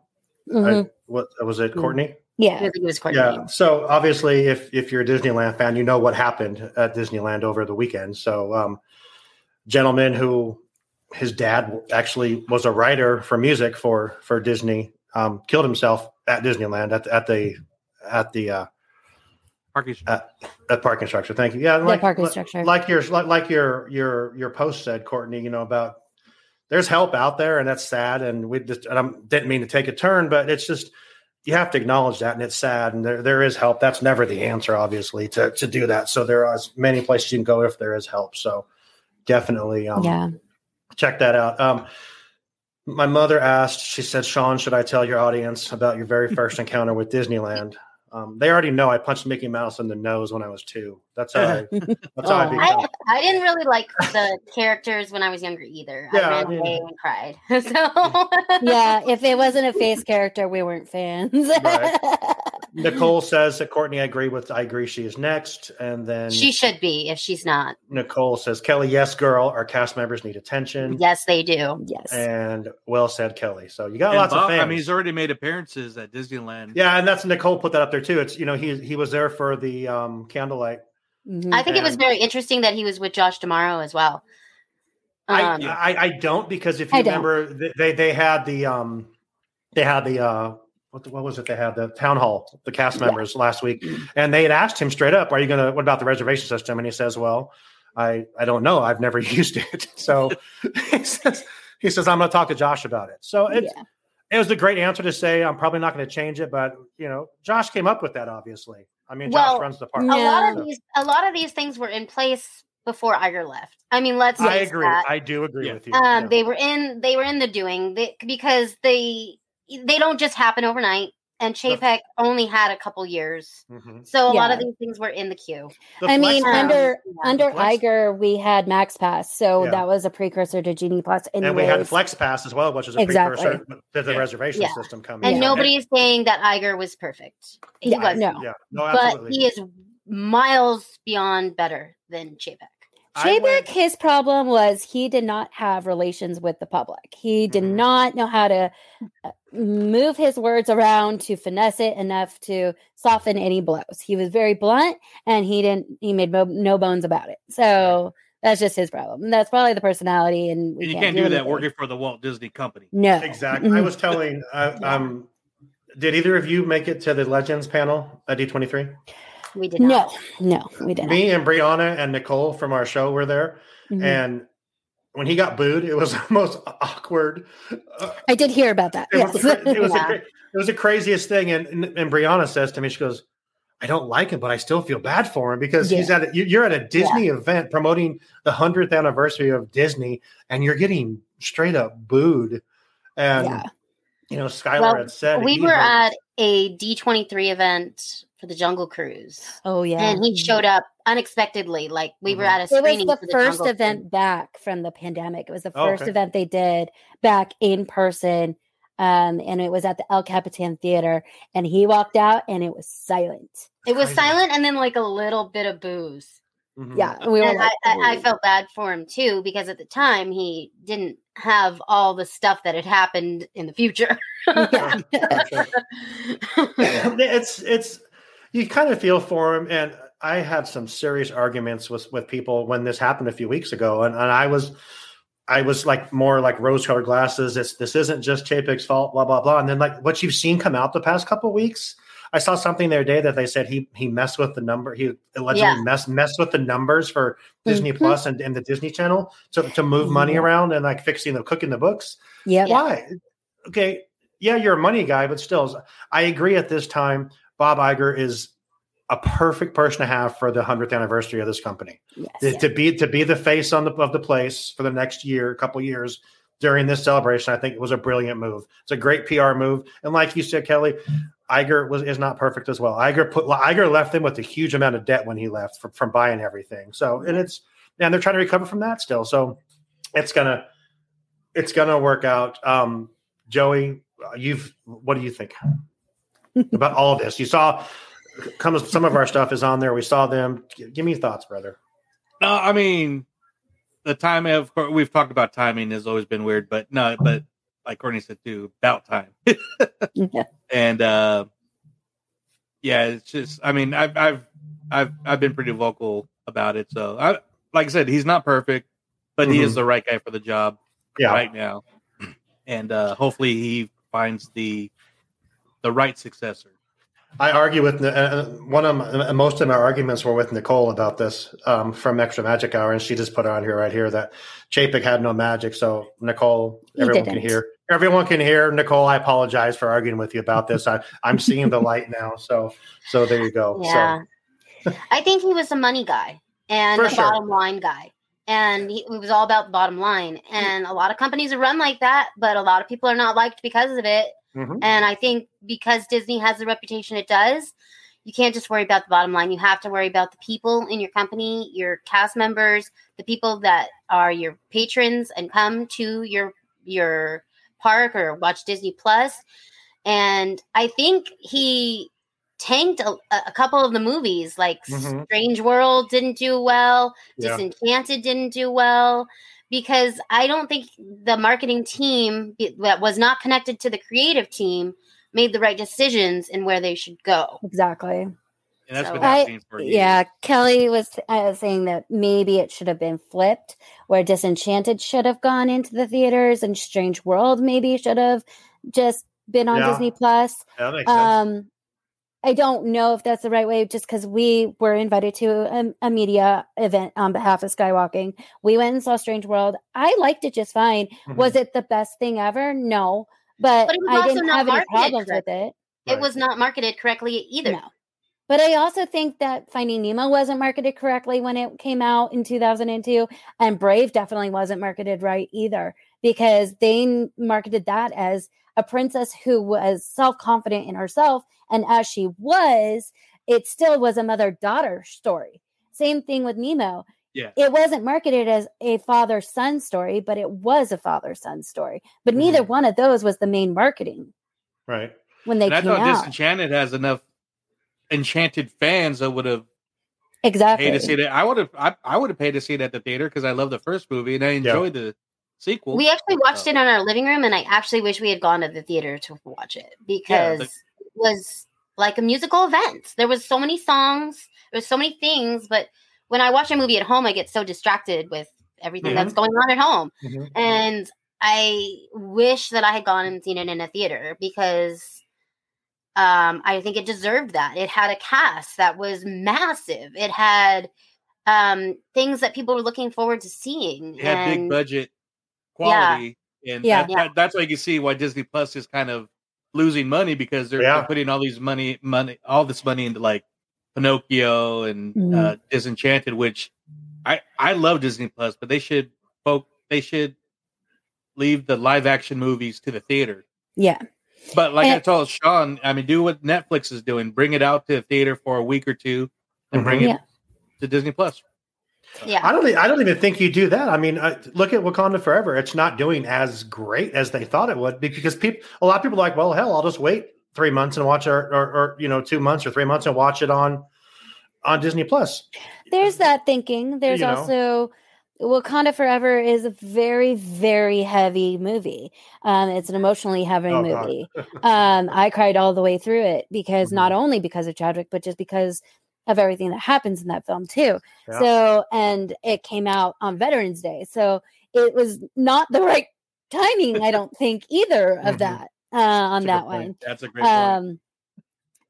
Mhm. I, what was it, Courtney? Yeah. I think it was Courtney. Yeah. So obviously, if if you're a Disneyland fan, you know what happened at Disneyland over the weekend. So, um, gentleman who his dad actually was a writer for music for for Disney um, killed himself at Disneyland at the, at the at the uh, Parking at, at parking structure. Thank you. Yeah, The like parking like- structure. like your like, like your your your post said, Courtney. You know about there's help out there, and that's sad. And we just and I didn't mean to take a turn, but it's just you have to acknowledge that, and it's sad. And there there is help. That's never the answer, obviously, to to do that. So there are many places you can go if there is help. So definitely, um, Yeah. check that out. Um, my mother asked, she said, Sean, should I tell your audience about your very first encounter with Disneyland? Um, they already know I punched Mickey Mouse in the nose when I was two. That's how I, that's how I I, became. I didn't really like the characters when I was younger either. Yeah, I ran I mean- away and cried. so yeah, if it wasn't a face character, we weren't fans. Nicole says that Courtney, I agree with. I agree. She is next, and then she should be if she's not. Nicole says Kelly, yes, girl. Our cast members need attention. Yes, they do. Yes. And well said, Kelly. So you got And lots Bob- of fans. I mean, he's already made appearances at Disneyland. yeah, and that's Nicole put that up there too. It's you know he he was there for the um, candlelight. Mm-hmm. I think it was very interesting that he was with Josh D'Amaro as well. I, Um, I I don't because if you I remember th- they they had the um they had the uh what, the- what was it they had? The town hall the cast members last week. And they had asked him straight up are you gonna what about the reservation system? And he says well I I don't know. I've never used it. So he says he says I'm gonna talk to Josh about it. So it's it was a great answer to say I'm probably not going to change it but you know Josh came up with that obviously I mean Josh well, runs the a park lot of these, a lot of these things were in place before Iger left. I mean, let's. I agree that. I do agree with you Um, Yeah. they were in they were in the doing they, because they they don't just happen overnight. And Chapek only had a couple years, Mhm. so a lot of these things were in the queue. I mean, Um, under yeah. under Flex- Iger, we had Max Pass, so Yeah. that was a precursor to Genie Plus. and we had anyways. Flex Pass as well, which is a Exactly. precursor to the reservation Yeah. system coming. and nobody is saying that Iger was perfect. He Yeah, was, no. Yeah, no, but absolutely. he is miles beyond better than Chapek. Chapek, his problem was he did not have relations with the public. He did Mm-hmm. not know how to uh, move his words around to finesse it enough to soften any blows. He was very blunt, and he didn't. He made no, no bones about it. So that's just his problem. That's probably the personality, and And you can't, can't do that anything. working for the Walt Disney Company. No, exactly. I was telling. I, um, did either of you make it to the Legends panel at D twenty three? We did not. no, no, we didn't. Me and Brianna and Nicole from our show were there, Mhm. and when he got booed, it was the most awkward. uh, I did hear about that. It yes. was, the, it, was the, cra- it was the craziest thing. And, and and Brianna says to me, she goes, "I don't like him, but I still feel bad for him because he's at a, you- you're at a Disney event promoting the hundredth anniversary of Disney, and you're getting straight up booed." And Yeah. you know, Skylar Well, had said we were had- at a D23 event for the Jungle Cruise. Oh yeah, And he showed up unexpectedly. Like we were Mm-hmm. at a It was screening the for first Jungle event Cruise. back from the pandemic. It was the Oh, first okay. event they did back in person. Um, and it was at the El Capitan Theater. And he walked out and it was silent. It was Crazy. silent and then like a little bit of boos. Mhm. Yeah. We were like, I, I, I felt bad for him too because at the time he didn't have all the stuff that had happened in the future. yeah. it's it's you kind of feel for him and i had some serious arguments with with people when this happened a few weeks ago and, and i was i was like more like rose colored glasses it's this isn't just chapek's fault blah blah blah and then like what you've seen come out the past couple of weeks i saw something the other day that they said he he messed with the number he allegedly Yeah. messed messed with the numbers for disney Mhm. plus and, and the disney channel to, to move money Yeah. around and like fixing the cooking the books Yeah. why? Okay, yeah, you're a money guy, but still, I agree. At this time, Bob Iger is a perfect person to have for the hundredth anniversary of this company. Yes. To, to be to be the face on the of the place for the next year, couple years during this celebration, I think it was a brilliant move. It's a great PR move, and like you said, Kelly. Iger was is not perfect as well. Iger put Iger left them with a huge amount of debt when he left from, from buying everything. So and it's and they're trying to recover from that still. So it's gonna it's gonna work out. Um, Joey, uh, you've what do you think about all this? You saw comes some of our stuff is on there. We saw them. Give me thoughts, brother. No, I mean, the timing of course we've talked about timing has always been weird, but no, but like Courtney said too, about time. Yeah. and uh yeah, it's just I mean, I've I've I've I've been pretty vocal about it. So I like I said, he's not perfect, but he is Mhm. the right guy for the job Yeah. right now. And uh hopefully he finds the the right successor. I argue with uh, one of my, most of my arguments were with Nicole about this um, from Extra Magic Hour, and she just put it on here right here that Chapek had no magic. So Nicole, He everyone can didn't. hear. Everyone can hear. Nicole, I apologize for arguing with you about this. I, I'm seeing the light now. So so there you go. Yeah. So I think he was a money guy and For a sure. bottom line guy. And he, it was all about the bottom line. And a lot of companies are run like that, but a lot of people are not liked because of it. Mhm. And I think because Disney has the reputation it does, you can't just worry about the bottom line. You have to worry about the people in your company, your cast members, the people that are your patrons and come to your your park or watch Disney Plus. And I think he tanked a, a couple of the movies, like Mhm. Strange World didn't do well, Yeah. Disenchanted didn't do well, because I don't think the marketing team that was not connected to the creative team made the right decisions in where they should go. Exactly. And that's been I, happening for years. yeah, Kelly was uh, saying that maybe it should have been flipped, where Disenchanted should have gone into the theaters and Strange World maybe should have just been on Yeah. Disney Plus. yeah, that makes sense. Um, I don't know if that's the right way, just because we were invited to a, a media event on behalf of Skywalking. We went and saw Strange World. I liked it just fine. Mhm. Was it the best thing ever? No, but, But it was I didn't have any marketed problems with correctly. it. It was not marketed correctly either. No. But I also think that Finding Nemo wasn't marketed correctly when it came out in 2002, and Brave definitely wasn't marketed right either because they marketed that as a princess who was self confident in herself, and as she was, it still was a mother daughter story. Same thing with Nemo. Yeah. It wasn't marketed as a father son story, but it was a father son story. But mm-hmm. neither one of those was the main marketing right. when they and I came thought out. Disenchanted has enough enchanted fans that would have exactly. paid to see it. I would have I, I would have paid to see it at the theater because I love the first movie and I enjoyed the sequel. We actually watched So- it in our living room, and I actually wish we had gone to the theater to watch it because the- it was like a musical event. There was so many songs, there was so many things, but when I watch a movie at home, I get so distracted with everything Mhm. that's going on at home, Mhm. and I wish that I had gone and seen it in a theater because um, I think it deserved that. It had a cast that was massive. It had um, things that people were looking forward to seeing. It had big budget quality, and Yeah. that, Yeah. that- that's why you can see why Disney Plus is kind of losing money because they're, Yeah. they're putting all these money money all this money into like Pinocchio and Mhm. uh, Disenchanted, which I I love Disney Plus, but they should folk they should leave the live action movies to the theater. Yeah. But like I told Sean, I mean, do what Netflix is doing. Bring it out to the theater for a week or two, and bring Mhm. it Yeah. to Disney Plus. Yeah. I don't. I don't even think you do that. I mean, uh, look at Wakanda Forever. It's not doing as great as they thought it would because people. A lot of people are like, well, hell, I'll just wait three months and watch it, or, or, or you know, two months or three months and watch it on on Disney Plus. There's that thinking. There's You know. also Wakanda Forever is a very, very heavy movie. Um, it's an emotionally heavy Oh, movie. um, I cried all the way through it because Mm-hmm. not only because of Chadwick, but just because of everything that happens in that film too. Yeah. So, and it came out on Veterans Day, so it was not the right timing. I don't think either of Mhm. that uh, on That's that point. one. That's a great point. Um,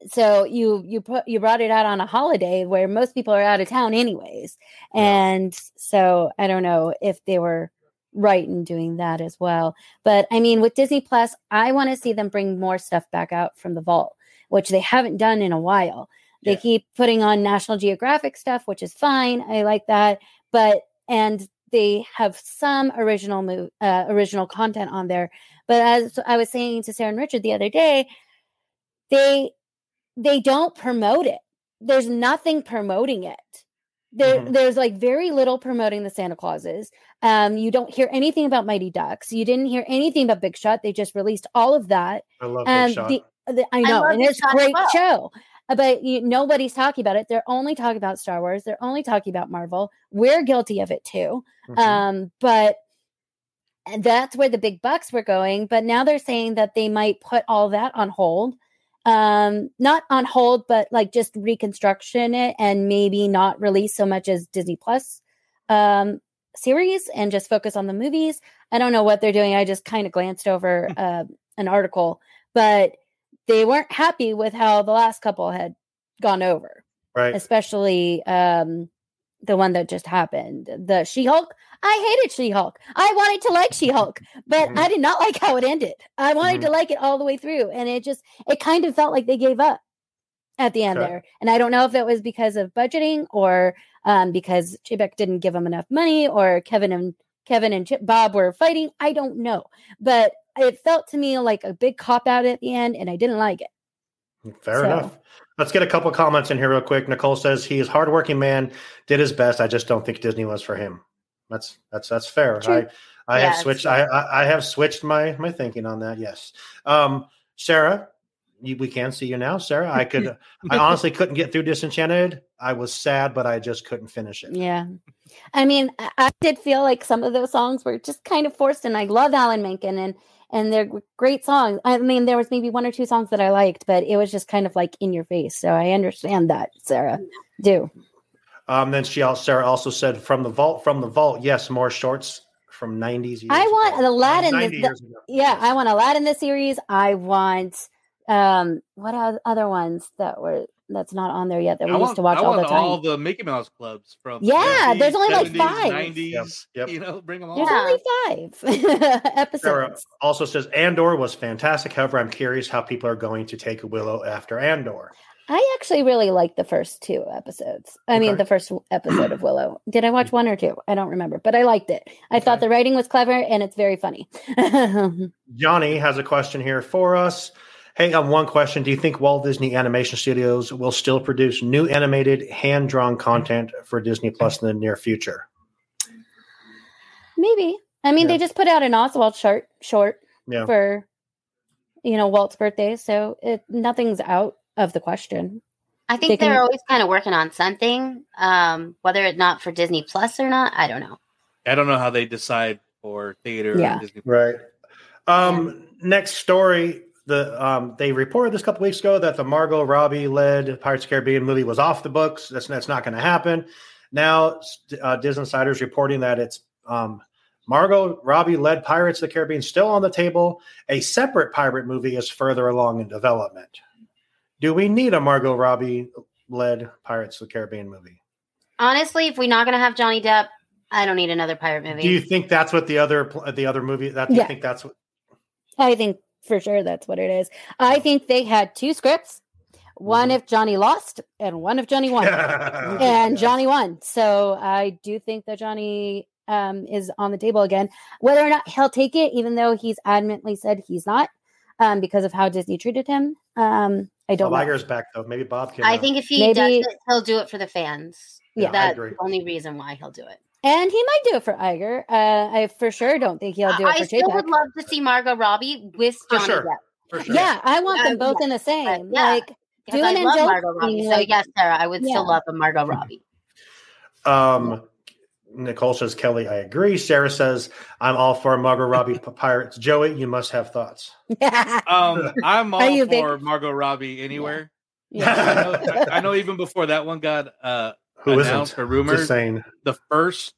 so you you put you brought it out on a holiday where most people are out of town anyways, and so I don't know if they were right in doing that as well. But I mean, with Disney Plus, I want to see them bring more stuff back out from the vault, which they haven't done in a while. They Yeah. keep putting on National Geographic stuff, which is fine. I like that, but and they have some original move, uh, original content on there. But as I was saying to Sarah and Richard the other day, they they don't promote it. There's nothing promoting it. There, Mhm. there's like very little promoting the Santa Clauses. Um, you don't hear anything about Mighty Ducks. You didn't hear anything about Big Shot. They just released all of that. I love And Big Shot. the, the- I I know, love and Big it's a great well. show. But you, nobody's talking about it. They're only talking about Star Wars. They're only talking about Marvel. We're guilty of it too. Mhm. Um, but that's where the big bucks were going. But now they're saying that they might put all that on hold. Um, not on hold, but like just reconstruction it and maybe not release so much as Disney Plus um series and just focus on the movies. I don't know what they're doing. I just kind of glanced over uh, an article, but they weren't happy with how the last couple had gone over Right. especially um the one that just happened the she-hulk i hated she-hulk i wanted to like she-hulk but Mm-hmm. i did not like how it ended i wanted to like it all the way through and it just it kind of felt like they gave up at the end Okay. there and i don't know if it was because of budgeting or um because Chapek didn't give them enough money or kevin and kevin and Chip, bob were fighting i don't know but it felt to me like a big cop out at the end and i didn't like it Fair So- enough. Let's get a couple comments in here real quick. Nicole says he is hardworking man, did his best. I just don't think Disney was for him. That's that's that's fair. True. I I Yeah, have switched. I, I I have switched my my thinking on that. Yes. Um, Sarah, you, we can see you now, Sarah. I could. I honestly couldn't get through Disenchanted. I was sad, but I just couldn't finish it. Yeah. I mean, I, I did feel like some of those songs were just kind of forced, and I love Alan Menken and and they're great songs. I mean, there was maybe one or two songs that I liked, but it was just kind of like in your face. So I understand that, Sarah. Do Um, then she also Sarah also said from the vault from the vault. Yes, more shorts from nineties. I want Aladdin? The, 90 the- yeah, I want Aladdin the series. I want um what are other ones that were that's not on there yet that we I used want, to watch I all the want time. all the Mickey Mouse clubs from Yeah, there's only like five. 90s. Yep, yep. You know, bring them all. There's only five episodes. Sarah also says Andor was fantastic. However, I'm curious how people are going to take Willow after Andor. I actually really liked the first two episodes. I mean, the first episode of Willow. Did I watch one or two? I don't remember, but I liked it. I thought the writing was clever and it's very funny. Johnny has a question here for us. Hey, um, one question. Do you think Walt Disney Animation Studios will still produce new animated, hand drawn content for Disney Plus in the near future? Maybe. I mean, Yeah. they just put out an Oswald short short Yeah. for you know Walt's birthday, so it nothing's out of the question. I think can- they're always kind of working on something, um, whether it's not for Disney Plus or not. I don't know. I don't know how they decide for theater. Yeah. And Disney. Right. Um, Next story. The um, they reported this a couple weeks ago that the Margot Robbie led Pirates of the Caribbean movie was off the books. That's that's not going to happen. Now, uh, Disney Insider's reporting that it's um, Margot Robbie led Pirates of the Caribbean still on the table. A separate pirate movie is further along in development. Do we need a Margot Robbie led Pirates of the Caribbean movie? Honestly, if we're not going to have Johnny Depp, I don't need another pirate movie. Do you think that's what the other the other movie that you think that's what I think for sure that's what it is. I think they had two scripts. One Mm-hmm. if Johnny lost and one if Johnny won. and Johnny won. So I do think that Johnny um, is on the table again. Whether or not he'll take it, even though he's adamantly said he's not, um, because of how Disney treated him. Um, I don't Well, know. Iger's back though. Maybe Bob can. I uh, think if he Maybe- does it, he'll do it for the fans. Yeah, I That's agree. the only reason why he'll do it. And he might do it for Iger. Uh, I for sure don't think he'll do it I for still Chapek. would love to see Margot Robbie with For Johnny sure. Depp. for sure. Yeah, I want them both yeah. in the same. yeah. Like Because do I an love Margot Robbie. thing, So yes, Sarah, I would Yeah. still love a Margot Robbie. Um, Nicole says, Kelly, I agree. Sarah says, I'm all for Margot Robbie p- Pirates. Joey, you must have thoughts. Um, I'm all you a big- for Margot Robbie anywhere. I, yeah. know, I know even before that one got uh, Who announced isn't? or rumored, Just saying. the first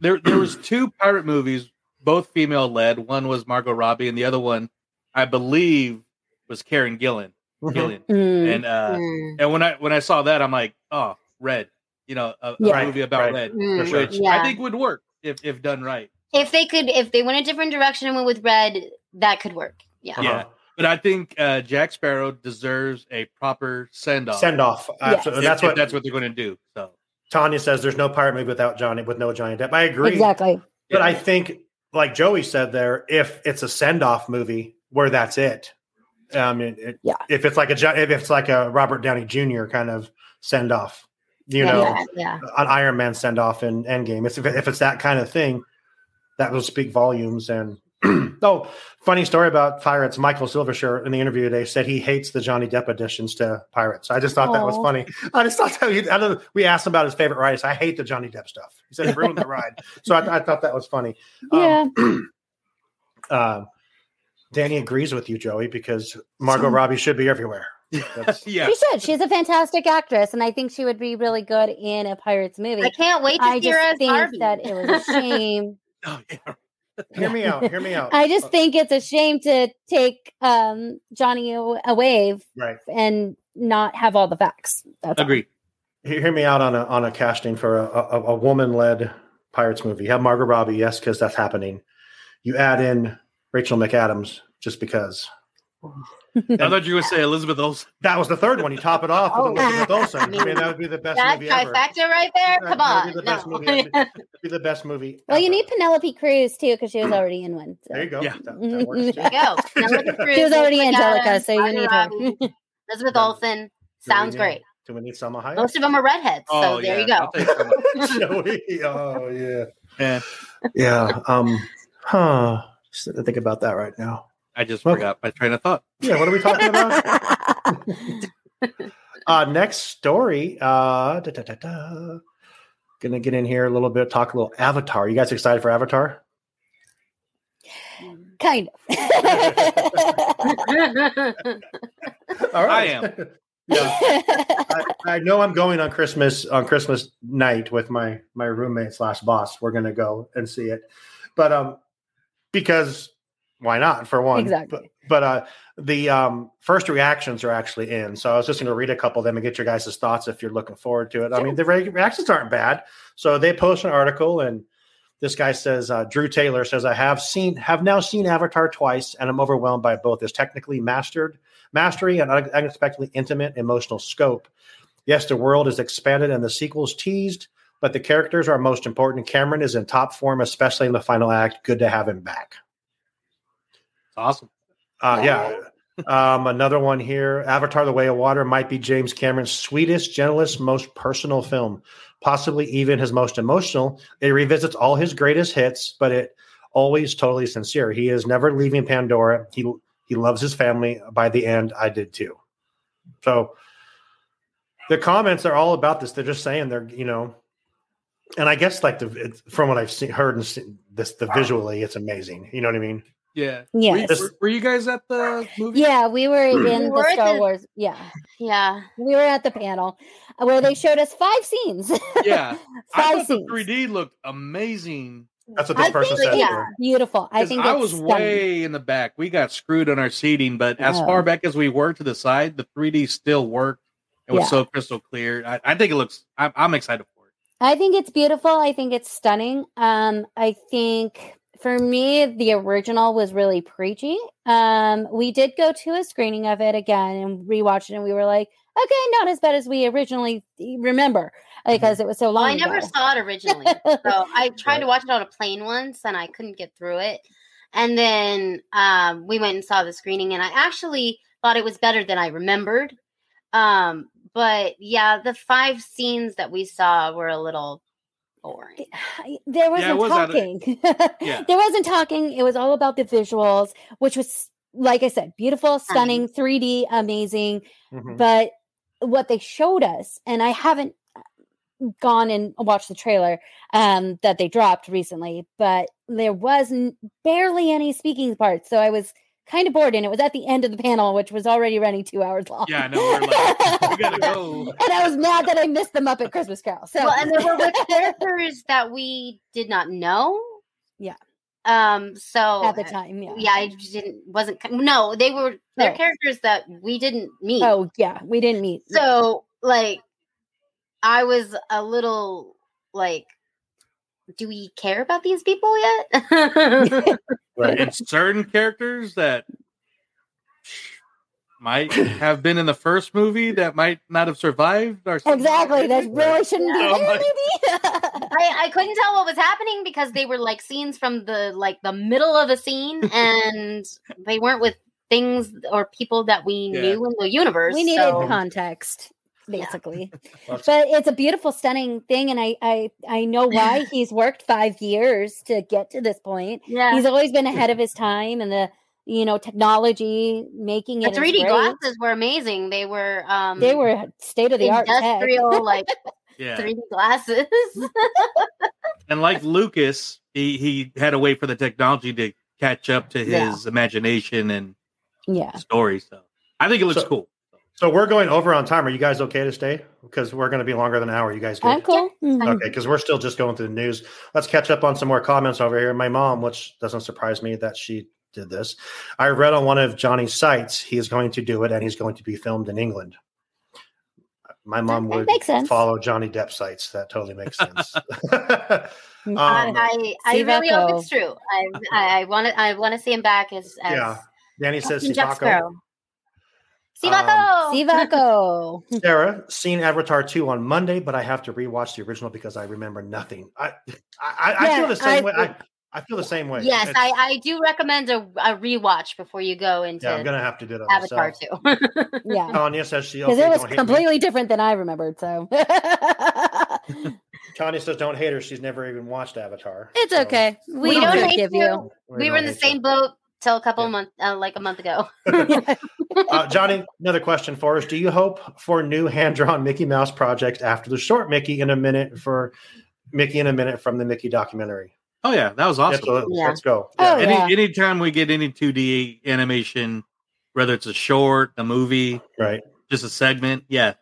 there there was two pirate movies, both female led. One was Margot Robbie, and the other one, I believe, was Karen Gillan. Mhm. Gillian. Mm. And uh, Mm. and when I when I saw that, I'm like, oh, Red. You know, a, a Yeah. movie about Right. Red, Mm, sure. which yeah. I think would work if if done right. If they could, if they went a different direction and went with red, that could work. Yeah. Uh-huh. Yeah. But I think uh, Jack Sparrow deserves a proper send off. Send off. Absolutely. If, That's what that's what they're going to do. So Tanya says. There's no pirate movie without Johnny, with no Johnny Depp. I agree. Exactly. But I think, like Joey said there, if it's a send off movie where that's it, I mean, it, Yeah. if it's like a if it's like a Robert Downey Jr. kind of send off, you know, yeah, yeah. an Iron Man send off in Endgame. It's, if, if it's that kind of thing, that will speak volumes. And oh, funny story about Pirates. Michael Silversher in the interview today said he hates the Johnny Depp additions to Pirates. I just thought that was funny. I just thought that he, I don't know, we asked him about his favorite ride. I hate the Johnny Depp stuff. He said it ruined the ride. So I, I thought that was funny. Yeah. Uh, Danny agrees with you, Joey, because Margot Robbie should be everywhere. Yeah. She should. She's a fantastic actress, and I think she would be really good in a Pirates movie. I can't wait to I see her just as think Barbie. that it was a shame. Oh, yeah. Hear me out. Hear me out. I just think it's a shame to take um, Johnny a- away right. and not have all the facts. That's all. Agreed. Hear hear me out on a on a casting for a, a, a woman led Pirates movie. You have Margot Robbie, yes, because that's happening. You add in Rachel McAdams just because. I thought you were going to say Elizabeth Olsen. That was the third one. You top it off with Oh. Elizabeth Olsen. I I mean, mean, that would be the best that movie ever. That trifecta right there. That- Come that on, would be the best no. movie. That'd be, the best movie. Well, you need Penelope Cruz too because she was already in one. so. There you go. Yeah. That, that works too. There you go. Penelope Cruz, She was already Rachel Angelica, McAdams, so you need her. Elizabeth Olsen. Sounds Do we need- great. Do we need Salma Hayek? Most of them are redheads, so Oh, there yeah. you go. I'll take some. Joey. Oh yeah. Yeah. Yeah. Um. Huh. Just to think about that right now. I just Well- forgot my train of thought. Yeah. What are we talking about? uh, next story. Uh, da, da, da, da. Gonna get in here a little bit, talk a little Avatar. You guys excited for Avatar? kind of. All right. I am. yeah. I, I know I'm going on Christmas on Christmas night with my my roommate slash boss. We're gonna go and see it, but um, because why not? For one, Exactly. But, but uh, the um first reactions are actually in, so I was just gonna read a couple of them and get your guys' thoughts if you're looking forward to it. I mean, the re- reactions aren't bad. So they post an article and. This guy says, uh, Drew Taylor says, I have seen, have now seen Avatar twice, and I'm overwhelmed by both its technically mastered mastery and unexpectedly intimate emotional scope. Yes, the world is expanded and the sequels teased, but the characters are most important. Cameron is in top form, especially in the final act. Good to have him back. It's awesome. Uh, yeah. Um, another one here Avatar The Way of Water might be James Cameron's sweetest, gentlest, most personal film, possibly even his most emotional. It revisits all his greatest hits, but it always totally sincere. He is never leaving Pandora. He he loves his family. By the end, I did too. So the comments are all about this. They're just saying they're, you know, and I guess like the it's, from what I've seen, heard and seen, this the visually, it's amazing. You know what I mean? Yeah. Yes. Were, were you guys at the movie? Yeah, we were in We were the at Star the- Wars. Yeah, Yeah. we were at the panel uh, where they showed us five scenes. Yeah. I five thought the scenes. 3D looked amazing. That's what this I person think said. it's here. beautiful. I think I was stunning. way in the back. We got screwed on our seating, but as Oh. far back as we were to the side, the 3D still worked. It was Yeah. so crystal clear. I, I think it looks. I'm, I'm excited for it. I think it's beautiful. I think it's stunning. Um, I think for me, the original was really preachy. Um, we did go to a screening of it again and rewatched it, and we were like, okay, not as bad as we originally remember because it was so Well, long. I never ago. saw it originally. so I tried to watch it on a plane once and I couldn't get through it. And then um, we went and saw the screening and I actually thought it was better than I remembered. Um, but yeah, the five scenes that we saw were a little boring. there wasn't it was out of- talking. Yeah. there wasn't talking. It was all about the visuals, which was, like I said, beautiful, stunning, 3D, amazing. Mhm. But what they showed us, and I haven't gone and watched the trailer um, that they dropped recently, but there was n- barely any speaking parts. So I was kind of bored, and it was at the end of the panel, which was already running two hours long. Yeah, I know. We're like, we gotta go. and I was mad that I missed the Muppet Christmas Carol. So Well, and there were with characters that we did not know. Yeah. Um. So at the time, yeah. yeah, I didn't wasn't no. They were they're Oh. characters that we didn't meet. Oh yeah, we didn't meet. So like I was a little like do we care about these people yet? Right. And certain characters that might have been in the first movie that might not have survived. Or. Exactly. That really shouldn't be Oh there, maybe. I, I couldn't tell what was happening because they were like scenes from the like the middle of a scene and they weren't with things or people that we Yeah. knew in the universe. we needed so- context. basically. Well, but it's a beautiful, stunning thing, and I I I know why he's worked five years to get to this point. Yeah. he's always been ahead of his time, and the you know technology making it. The it. is 3D glasses were amazing. They were um They were state of the art. industrial like Yeah. 3D glasses. And like Lucas, he he had to wait for the technology to catch up to his Yeah. imagination and yeah. story. So I think it looks So- cool. So we're going over on time. Are you guys okay to stay? Because we're going to be longer than an hour. You guys good? I'm cool. Okay, because we're still just going through the news. Let's catch up on some more comments over here. My mom, which doesn't surprise me that she did this, I read on one of Johnny's sites he is going to do it and he's going to be filmed in England. My mom That would makes sense. follow Johnny Depp sites. That totally makes sense. Um, I, I really hope it's true. I I want to I want to see him back as, as yeah. Danny says Captain Jack Sivako. Sparrow. Um, Sivako! Sivako. Sarah, seen Avatar 2 on Monday, but I have to rewatch the original because I remember nothing. I I, I Yeah, feel the same I- way. I, I feel the same way. Yes, It's- I, I do recommend a, a rewatch before you go into yeah, I'm gonna have to do that. Avatar myself. too. Yeah. Tanya says she Because it was don't me. completely different than I remembered. So Tanya says don't hate her. She's never even watched Avatar. it's okay. We, We don't hate forgive you. you. We We were in the hate same boat till a couple of months, uh, like a month ago. Uh, Johnny, another question for us. Do you hope for new hand drawn Mickey Mouse project after the short Mickey in a minute for Mickey in a minute from the Mickey documentary? Oh yeah, that was awesome. Absolutely. Yeah. Let's go. Oh, Any yeah. anytime we get any 2D animation, whether it's a short, a movie, Right. just a segment, yeah.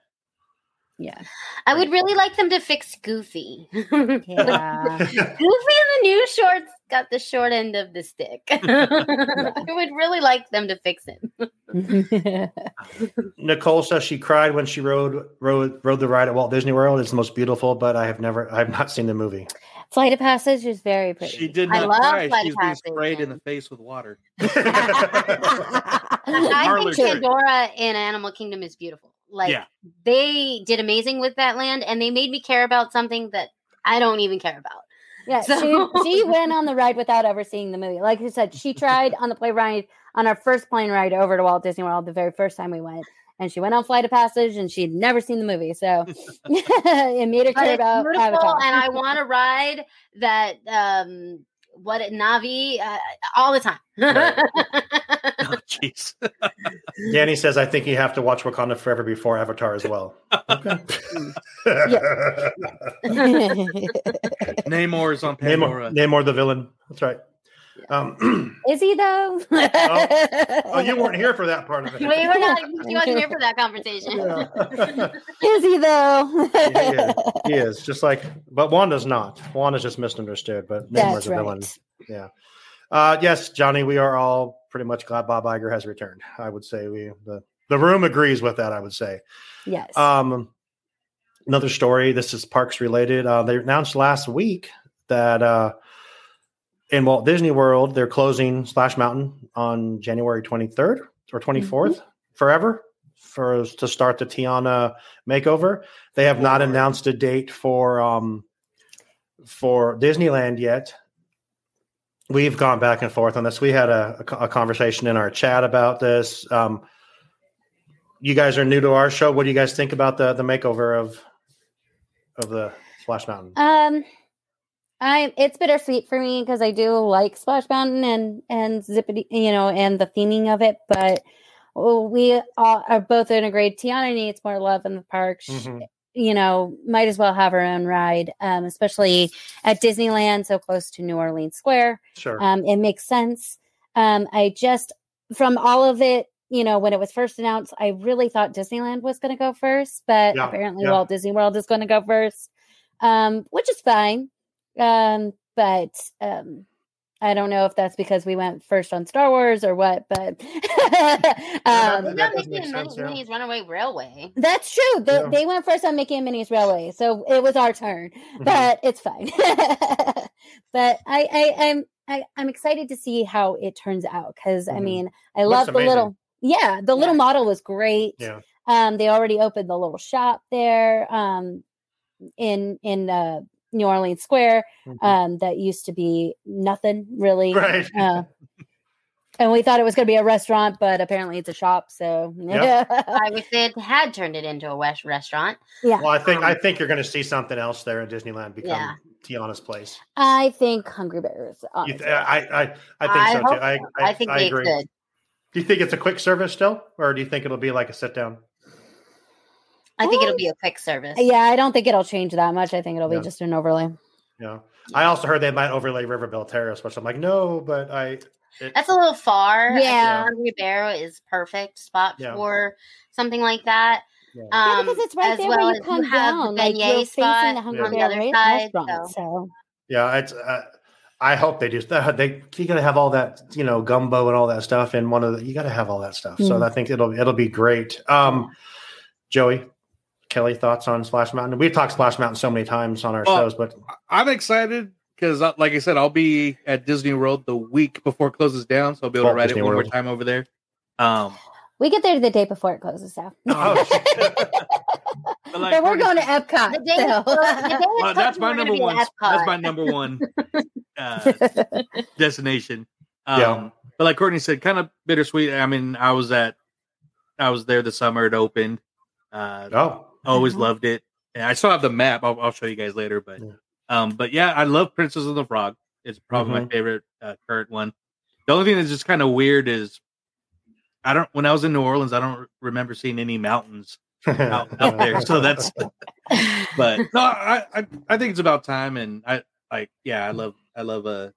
Yeah. I would really like them to fix Goofy. Goofy in the new shorts got the short end of the stick. I would really like them to fix him. Nicole says she cried when she rode rode rode the ride at Walt Disney World. It's the most beautiful, but I have never I have not seen the movie. Flight of Passage is very pretty. She did I not love cry. Flight She's of being Passage sprayed in the face with water. I think Pandora in Animal Kingdom is beautiful. Like Yeah. they did amazing with that land, and they made me care about something that I don't even care about. Yeah, So- she, she went on the ride without ever seeing the movie. Like I said, she tried on the plane ride on our first plane ride over to Walt Disney World the very first time we went. And she went on Flight of Passage and she'd never seen the movie. So it made her But care it's about beautiful, Avatar. and I want to ride that. um what it Na'vi uh, all the time. Oh, jeez. Danny says I think you have to watch Wakanda Forever before Avatar as well. Okay. Namor is on Namor, Pandora. Namor the villain. That's right. Um, Is he though? oh, you weren't here for that part of it. we were not. She wasn't here for that conversation. Is he though? he, is. he is just like, but Wanda's not. Wanda's just misunderstood, but Namor's That's a villain. right. Yeah. Uh, yes, Johnny, we are all pretty much glad Bob Iger has returned. I would say we the the room agrees with that. I would say. Yes. Um, another story. This is parks related. Uh, they announced last week that uh, in Walt Disney World they're closing Splash Mountain on January 23rd or 24th forever for to start the Tiana makeover. They have not announced a date for um, for Disneyland yet. We've gone back and forth on this. We had a, a a conversation in our chat about this. Um, you guys are new to our show. What do you guys think about the the makeover of of the Splash Mountain? Um, I it's bittersweet for me because I do like Splash Mountain and and Zippity, you know, and the theming of it. But we all are both in agreed. Tiana needs more love in the park. Sh- Mhm. You know, might as well have her own ride, um, especially at Disneyland, so close to New Orleans Square. Sure. Um, it makes sense. Um, I just from all of it, you know, when it was first announced, I really thought Disneyland was going to go first, but Yeah, apparently yeah. Walt Disney World is going to go first, um, which is fine. Um, but um, I don't know if that's because we went first on Star Wars or what, but um, We're that not does making make a sense, Minnie- yeah. Minnie's Runaway Railway. That's true. They, Yeah. they went first on Mickey and Minnie's Railway, so it was our turn, Mm-hmm. but it's fine. but I, I, I'm, I, I'm excited to see how it turns out because I Mhm. mean, I love the little, yeah, the little model was great. Yeah. Um, they already opened the little shop there, um, in in uh, New Orleans Square. Mhm. Um, that used to be nothing really. Right. Uh, And we thought it was going to be a restaurant, but apparently it's a shop. So Yep. I wish they had- had turned it into a west restaurant. yeah, Well, I think I think you're going to see something else there in Disneyland become Yeah. Tiana's place. I think Hungry Bears. You th- I, I I think I so hope too. I. I, I think I they agree. could. Do you think it's a quick service still, or do you think it'll be like a sit down? I think it'll be a quick service. yeah, I don't think it'll change that much. I think it'll Yeah. be just an overlay. Yeah. I also heard they might overlay River Belle Terrace, which I'm like, no, but I. It, That's a little far. Yeah. Hungry Barrel is perfect spot Yeah. for something like that. Yeah. Yeah, Um, because it's right as there well when you come you have down. the Like you're facing the Hungry on the Bear other right side. restaurant. So. So yeah, it's. Uh, I hope they do. They you got to have all that, you know, gumbo and all that stuff in one of the. You got to have all that stuff. So Mm. I think it'll it'll be great. Um, Joey, Kelly, thoughts on Splash Mountain? We've talked Splash Mountain so many times on our Well, shows, but I'm excited because, like I said, I'll be at Disney World the week before it closes down, so I'll be able to ride Disney it one World. more time over there. Um, we get there the day before it closes down. oh, but, like but we're going to Epcot. The day so- the day well, that's my number be at one. That's my number one uh, destination. Um, Yeah. But like Courtney said, kind of bittersweet. I mean, I was at, I was there the summer it opened. Uh, oh, always Mhm. loved it. And I still have the map. I'll, I'll show you guys later. But, Yeah. um, but yeah, I love Princess of the Frog. It's probably Mm-hmm. my favorite uh, current one. The only thing that's just kind of weird is, I don't. When I was in New Orleans, I don't remember seeing any mountains out, out there. So that's. But no, I, I I think it's about time, and I like yeah, I love I love uh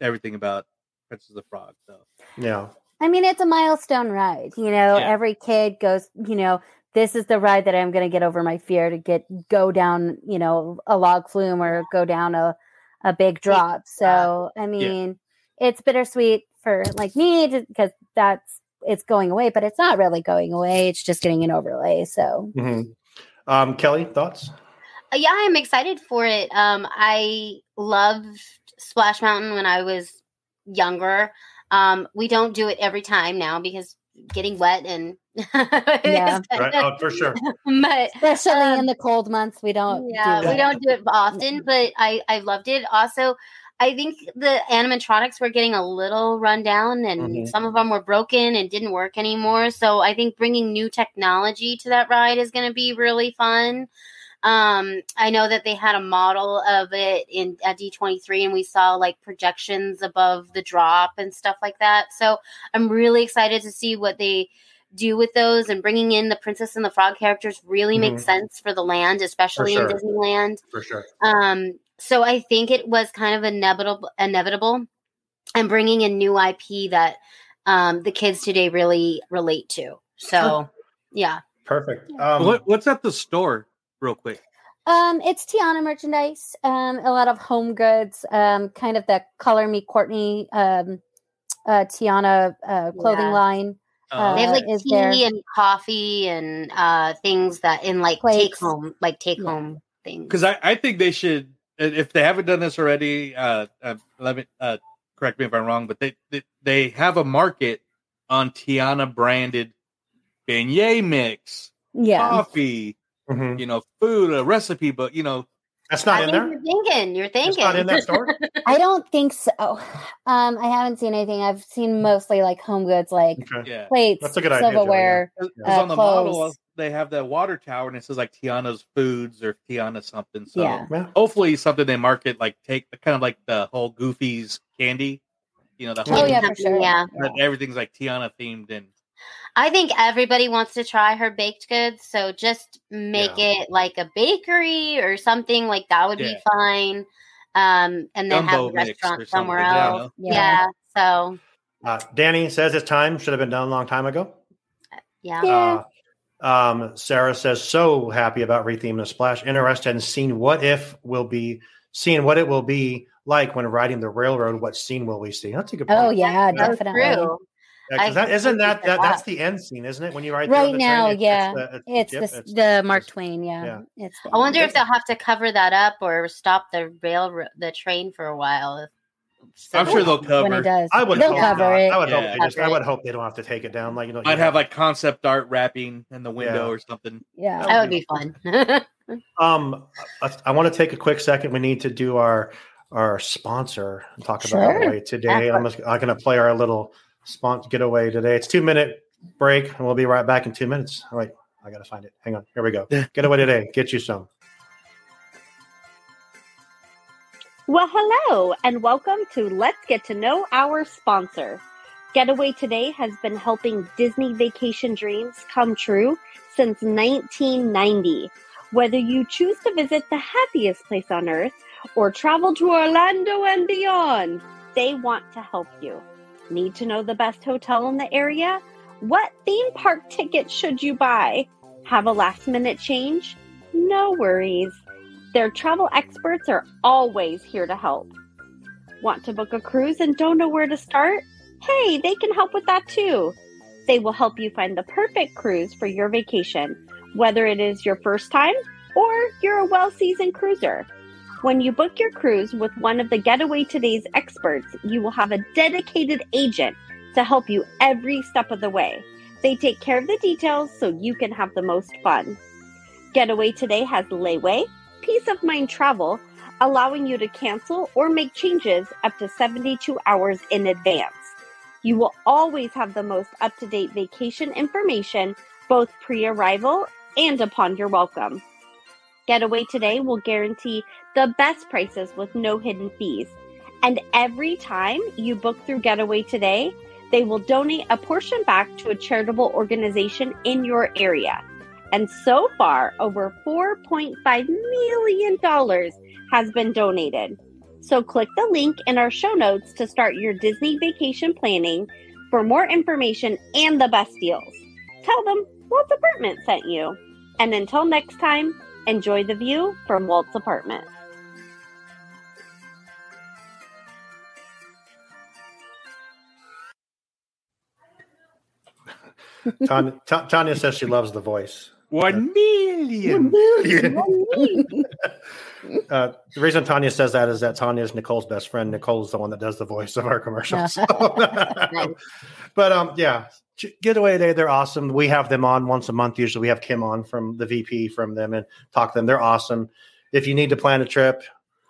everything about Princess of the Frog. So yeah. I mean, it's a milestone ride. You know, Yeah. every kid goes, you know, this is the ride that I'm going to get over my fear to get go down, you know, a log flume or go down a a big drop. So, I mean, it's bittersweet for like me because that's it's going away, but it's not really going away. It's just getting an overlay. So, hmm Um, Kelly, thoughts? Uh, yeah, I'm excited for it. Um, I loved Splash Mountain when I was younger. Um, we don't do it every time now because getting wet and Yeah. Right. Oh, for sure. but especially Um, in the cold months, we don't. yeah, do we it. don't do it often, but I I loved it. Also, I think the animatronics were getting a little run down, and Mhm. some of them were broken and didn't work anymore. So I think bringing new technology to that ride is going to be really fun. Um, I know that they had a model of it in at D23 and we saw like projections above the drop and stuff like that. So I'm really excited to see what they do with those and bringing in the princess and the frog characters really makes Mhm. sense for the land, especially sure. in Disneyland. For sure. Um, so I think it was kind of inevitable, inevitable, and bringing in new IP that um, the kids today really relate to. So, yeah, Perfect. Um, what what's at the store, real quick? Um, it's Tiana merchandise. Um, a lot of home goods. Um, kind of the color me Courtney. Um, uh, Tiana uh, clothing Yeah. line. Uh, they have like is tea there. and coffee and uh, things that in like Plates. take home, like take Yeah. home things. Because I, I think they should, if they haven't done this already, uh, uh, let me uh, correct me if I'm wrong, but they, they they have a market on Tiana branded beignet mix, Yeah. coffee, mhm. you know, food, a recipe book, you know. That's I not in think there. you're thinking. You're It's thinking. not in that store. I don't think so. Um, I haven't seen anything. I've seen mostly like home goods, like Okay. Yeah. plates, That's a good idea, Joey, silverware. Uh, on the model, clothes. they have that water tower and it says like Tiana's Foods or Tiana something. So Yeah. Yeah. hopefully something they market like take kind of like the whole Goofy's candy, you know, the Oh whole yeah, for sure. Yeah. that everything's like Tiana themed and I think everybody wants to try her baked goods, so just make it like a bakery or something like that would Yeah. be fine. Um, and then have Gumbo the mix restaurant somewhere something, yeah. else. Yeah. Yeah. So Uh, Danny says it's time. Should have been done a long time ago. yeah. Yeah. Uh, um, Sarah says so happy about retheming the splash. Interested in seeing what if will be seeing what it will be like when riding the railroad. What scene will we see? That's a good. Point. Oh yeah, That's definitely. True. Yeah, 'cause I that, isn't that, completely that that's the end scene, isn't it? When you ride there Right the now, train, yeah, the- the- it's yep, the it's- the Mark it's- Twain. Yeah, yeah. it's. I wonder if they'll have to cover that up or stop the rail the train for a while. So I'm sure they'll when cover. he does. I would They'll hope cover not. it. I would Yeah. hope they just. I would hope they don't have to take it down. Like you know, Might have like concept art wrapping in the window Yeah. or something. yeah. that would be fun. Um, I, I want to take a quick second. We need to do our our sponsor and talk about Sure. our way today. I'm, I'm going to play our little spont getaway today. It's two minute break, and we'll be right back in two minutes. All right, I gotta find it. Hang on. Here we go. Getaway today. Get you some. Well, hello, and welcome to Let's Get to Know Our Sponsor. Getaway Today has been helping Disney vacation dreams come true since 1990. Whether you choose to visit the happiest place on earth or travel to Orlando and beyond, they want to help you. Need to know the best hotel in the area? What theme park ticket should you buy? Have a last minute change? No worries. Their travel experts are always here to help. Want to book a cruise and don't know where to start? Hey, they can help with that too. They will help you find the perfect cruise for your vacation, whether it is your first time or you're a well seasoned cruiser. When you book your cruise with one of the Getaway Today's experts, you will have a dedicated agent to help you every step of the way. They take care of the details so you can have the most fun. Getaway Today has layaway, peace of mind travel, allowing you to cancel or make changes up to 72 hours in advance. You will always have the most up to date vacation information, both pre arrival and upon your welcome. Getaway Today will guarantee the best prices with no hidden fees. And every time you book through Getaway Today, they will donate a portion back to a charitable organization in your area. And so far, over $4.5 million has been donated. So click the link in our show notes to start your Disney vacation planning for more information and the best deals. Tell them Walt's Apartment sent you. And until next time, enjoy the view from Walt's Apartment. Tanya, Ta- Tanya says she loves the voice. One million. million. uh, the reason Tanya says that is that Tanya is Nicole's best friend. Nicole's the one that does the voice of our commercials. but um, yeah, Ch- Getaway Today, they're awesome. We have them on once a month. Usually, we have Kim on from the VP from them and talk to them. They're awesome. If you need to plan a trip,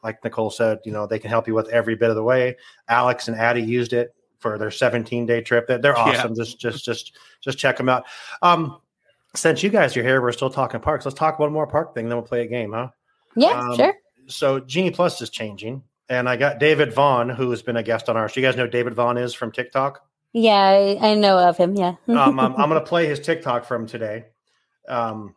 like Nicole said, you know they can help you with every bit of the way. Alex and Addie used it for their 17 day trip. They're, they're Yeah. awesome. Just just just just check them out. Um, since you guys are here, we're still talking parks. Let's talk one more park thing, then we'll play a game, huh? Yeah, Um, sure. So Genie Plus is changing, and I got David Vaughn, who has been a guest on ours. You guys know David Vaughn is from TikTok. Yeah, I, I know of him. Yeah. um, I'm, I'm going to play his TikTok from today, um,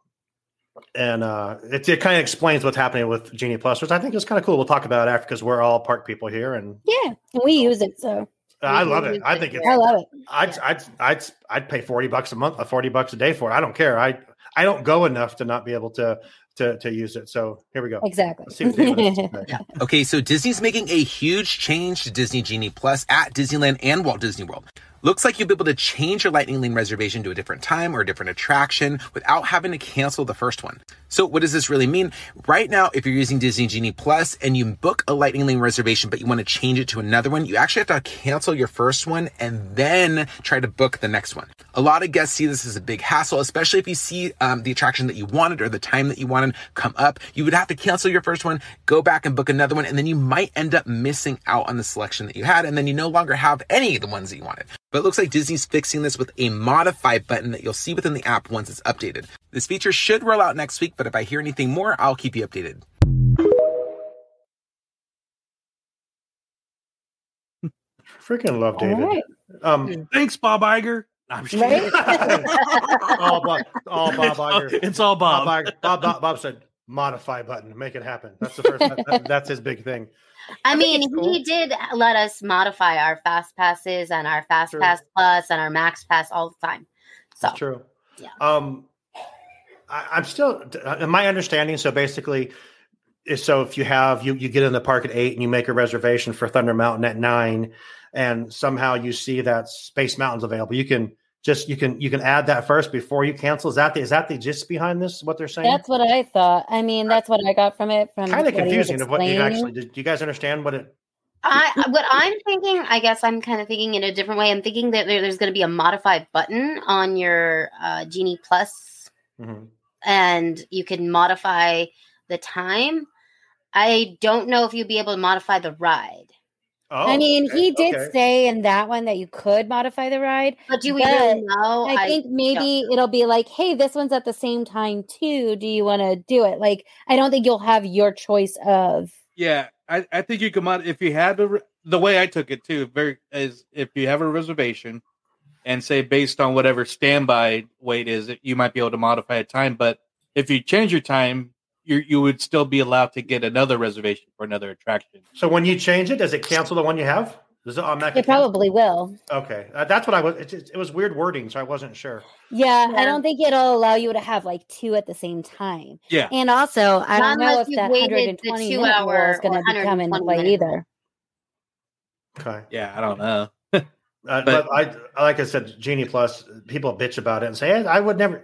and uh, it, it kind of explains what's happening with Genie Plus, which I think is kind of cool. We'll talk about it after because we're all park people here, and yeah, and we use it. So I love it. I think it's. I love it. I'd I'd I'd I'd pay forty bucks a month, forty bucks a day for it. I don't care. I I don't go enough to not be able to to to use it. So here we go. Exactly. Let's see what David has to say. Okay, so Disney's making a huge change to Disney Genie Plus at Disneyland and Walt Disney World. Looks like you'll be able to change your Lightning Lane reservation to a different time or a different attraction without having to cancel the first one. So, what does this really mean? Right now, if you're using Disney Genie Plus and you book a Lightning Lane reservation, but you want to change it to another one, you actually have to cancel your first one and then try to book the next one. A lot of guests see this as a big hassle, especially if you see um, the attraction that you wanted or the time that you wanted come up. You would have to cancel your first one, go back and book another one, and then you might end up missing out on the selection that you had, and then you no longer have any of the ones that you wanted. But it looks like Disney's fixing this with a modify button that you'll see within the app once it's updated. This feature should roll out next week, but if I hear anything more, I'll keep you updated. Freaking love David. right. Um, Thanks, Bob Iger. I'm just Right? all Bob, all Bob It's all- Iger. it's all Bob. Bob, Iger- Bob, Bob, Bob said modify button, make it happen. That's the first. that- that- that's his big thing. I mean, cool. he did let us modify our fast passes and our fast True. pass plus and our max pass all the time. So That's true. Yeah. Um, I, I'm still in my understanding. So basically, so if you have you you get in the park at eight and you make a reservation for Thunder Mountain at nine, and somehow you see that Space Mountain's available, you can just you can you can add that first before you cancel. Is that the is that the gist behind this? What they're saying? That's what I thought. I mean, that's what I got from it. From kind of what he was confusing of what you actually did. Do you guys understand what it? I what I'm thinking, I guess I'm kind of thinking in a different way. I'm thinking that there, there's going to be a modified button on your uh, Genie Plus, Mhm. and you can modify the time. I don't know if you'd be able to modify the ride. Oh, I mean, okay, he did okay. say in that one that you could modify the ride. But do we really know? I, I think maybe it'll be like, hey, this one's at the same time too. Do you want to do it? Like, I don't think you'll have your choice of. Yeah, I, I think you can mod if you had the the way I took it too. Very is if you have a reservation and say based on whatever standby wait is, you might be able to modify a time. But if you change your time, you you would still be allowed to get another reservation for another attraction. So when you change it, does it cancel the one you have? Does it automatically? It probably will. Okay, uh, that's what I was. It, just- it was weird wording, so I wasn't sure. Yeah, I don't think it'll allow you to have like two at the same time. Yeah. And also, I Not don't know if you've that 120 minute hour is going to become into 120 play minute either. Okay. Yeah, I don't know. Uh, but, I, like I said, Genie Plus, people bitch about it and say, "Hey, I would never.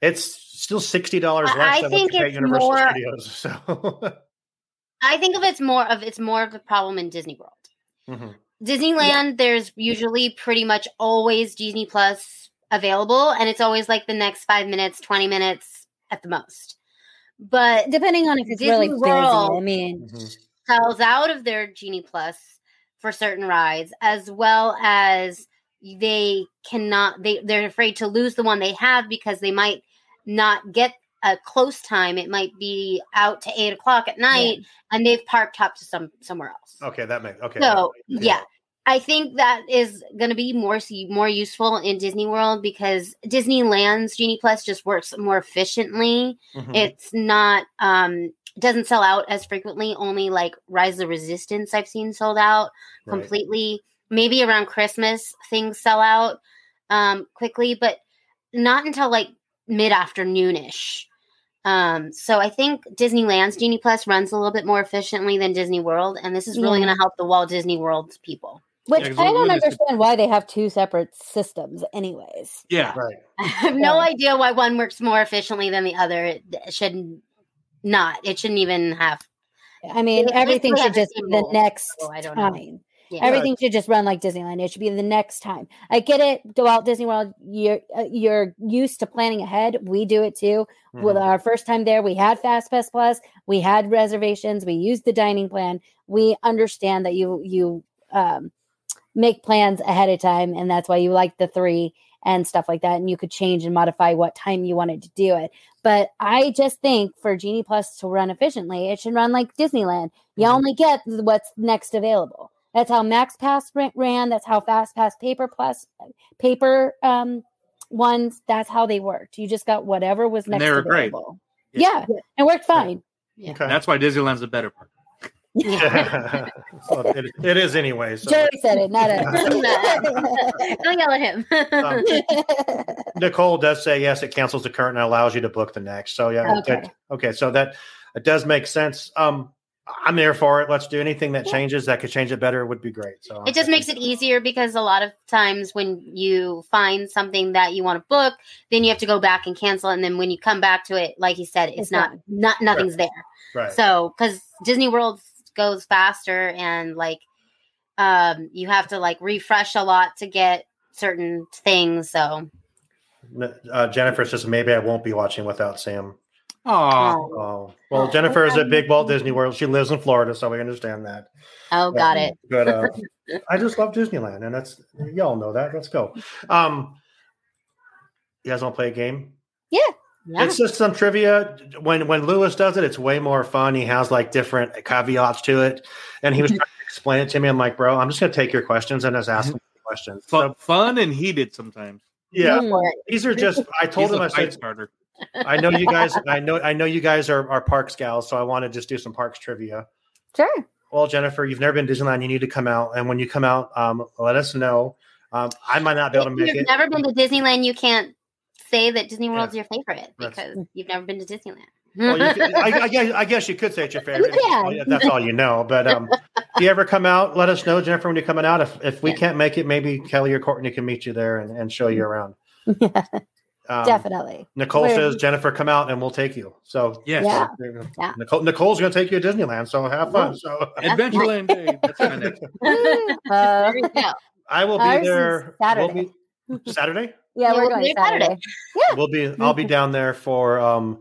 It's still sixty dollars less I than think what you pay it's Universal more- Studios. So, I think of it's more of it's more of a problem in Disney World. Mhm. Disneyland, there's usually pretty much always Disney Plus available, and it's always like the next five minutes, twenty minutes at the most. But depending on if it's Disney really busy, World I mean, sells out of their Genie Plus for certain rides, as well as they cannot they they're afraid to lose the one they have because they might not get a close time. It might be out to eight o'clock at night, and they've parked up to some somewhere else. okay, that makes okay. So yeah, I think that is going to be more more useful in Disney World because Disneyland's Genie Plus just works more efficiently. Mhm. It's not um doesn't sell out as frequently. Only like Rise of the Resistance I've seen sold out Right. completely. Maybe around Christmas things sell out um quickly, but not until like mid afternoonish. Um, so I think Disneyland's Genie Plus runs a little bit more efficiently than Disney World, and this is really Yeah. going to help the Walt Disney World people. which Yeah, 'cause I don't what is it? understand why they have two separate systems, anyways. Yeah, right. I have no idea why one works more efficiently than the other. It should not. It shouldn't even have. I mean, everything should just be the next so I don't know. time. Yeah. Everything should just run like Disneyland. It should be the next time. I get it. The Walt Disney World, you're uh, you're used to planning ahead. We do it too. With our first time there, we had Fast Pass Plus. We had reservations. We used the dining plan. We understand that you you um, make plans ahead of time, and that's why you like the three and stuff like that. And you could change and modify what time you wanted to do it. But I just think for Genie Plus to run efficiently, it should run like Disneyland. You only get what's next available. That's how Max Pass ran- ran. That's how Fast Pass Paper Plus paper um, ones. That's how they worked. You just got whatever was And next they were great. available. Yeah, it worked fine. Okay. That's why Disneyland's a better park. Well, it, it is anyway. So. Joey said it, not us. Don't yell at him. Um, Nicole does say yes. It cancels the current and allows you to book the next. So yeah, Okay. okay. okay. So that it does make sense. Um, I'm there for it. Let's do anything that changes that could change it better would be great. So it just makes it easier because a lot of times when you find something that you want to book, then you have to go back and cancel, and then when you come back to it, like you said, it's, It's not not nothing's Right. there. Right. So because Disney World goes faster and like um you have to like refresh a lot to get certain things. So uh, Jennifer says maybe I won't be watching without Sam. Aw. Oh well, Jennifer is at Big Walt Disney World. She lives in Florida, so we understand that. oh, got it. But uh, I just love Disneyland, and that's y'all know that. Let's go. Um, you guys want to play a game? Yeah. It's just some trivia. When when Lewis does it, it's way more fun. He has like different caveats to it, and he was trying to explain it to me. I'm like, bro, I'm just gonna take your questions and just ask them questions. Fun, fun and heated sometimes. Yeah, these are just. I told He's him a I fight said, starter. I know you guys. I know. I know you guys are, are parks gals, so I want to just do some parks trivia. Sure. Well, Jennifer, you've never been to Disneyland. You need to come out, and when you come out, um, let us know. Um, I might not be able to make it. If make you've never been to Disneyland, you can't say that Disney World's Yeah. your favorite That's- because you've never been to Disneyland. Well, could- I, I guess, I guess you could say it's your favorite. Yeah. That's all you know. But um, if you ever come out, let us know, Jennifer, when you're coming out. If if we can't make it, maybe Kelly or Courtney can meet you there and, and show you around. Um, Definitely. Nicole Where- says, Jennifer, come out and we'll take you. So Yes. Yeah. so, Yeah. Nicole, Nicole's going to take you to Disneyland. So have fun. So Adventureland Day. That's my next. Uh, There. I will be Ours there. Saturday. We'll be, Saturday. yeah, Yeah, we're we'll going be Saturday. Saturday. Yeah. We'll be. I'll be down there for um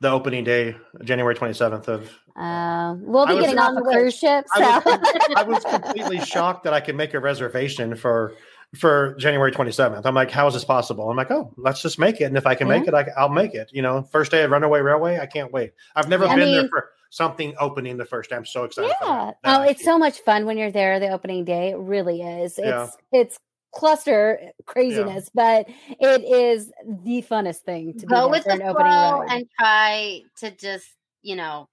the opening day, January 27th of. Um, we'll be was- getting on the cruise ship. So. I was, I was completely shocked that I could make a reservation for for January 27th. I'm like, how is this possible? I'm like, oh, let's just make it, and if I can make it, I, I'll make it. You know, first day of Runaway Railway, I can't wait. I've never I been there mean- for something opening the first day. I'm so excited. Yeah. that. Oh, it's so much fun when you're there the opening day. It really is. It's Yeah. it's cluster craziness, but it is the funnest thing to Go there with the an opening flow and try to just, you know,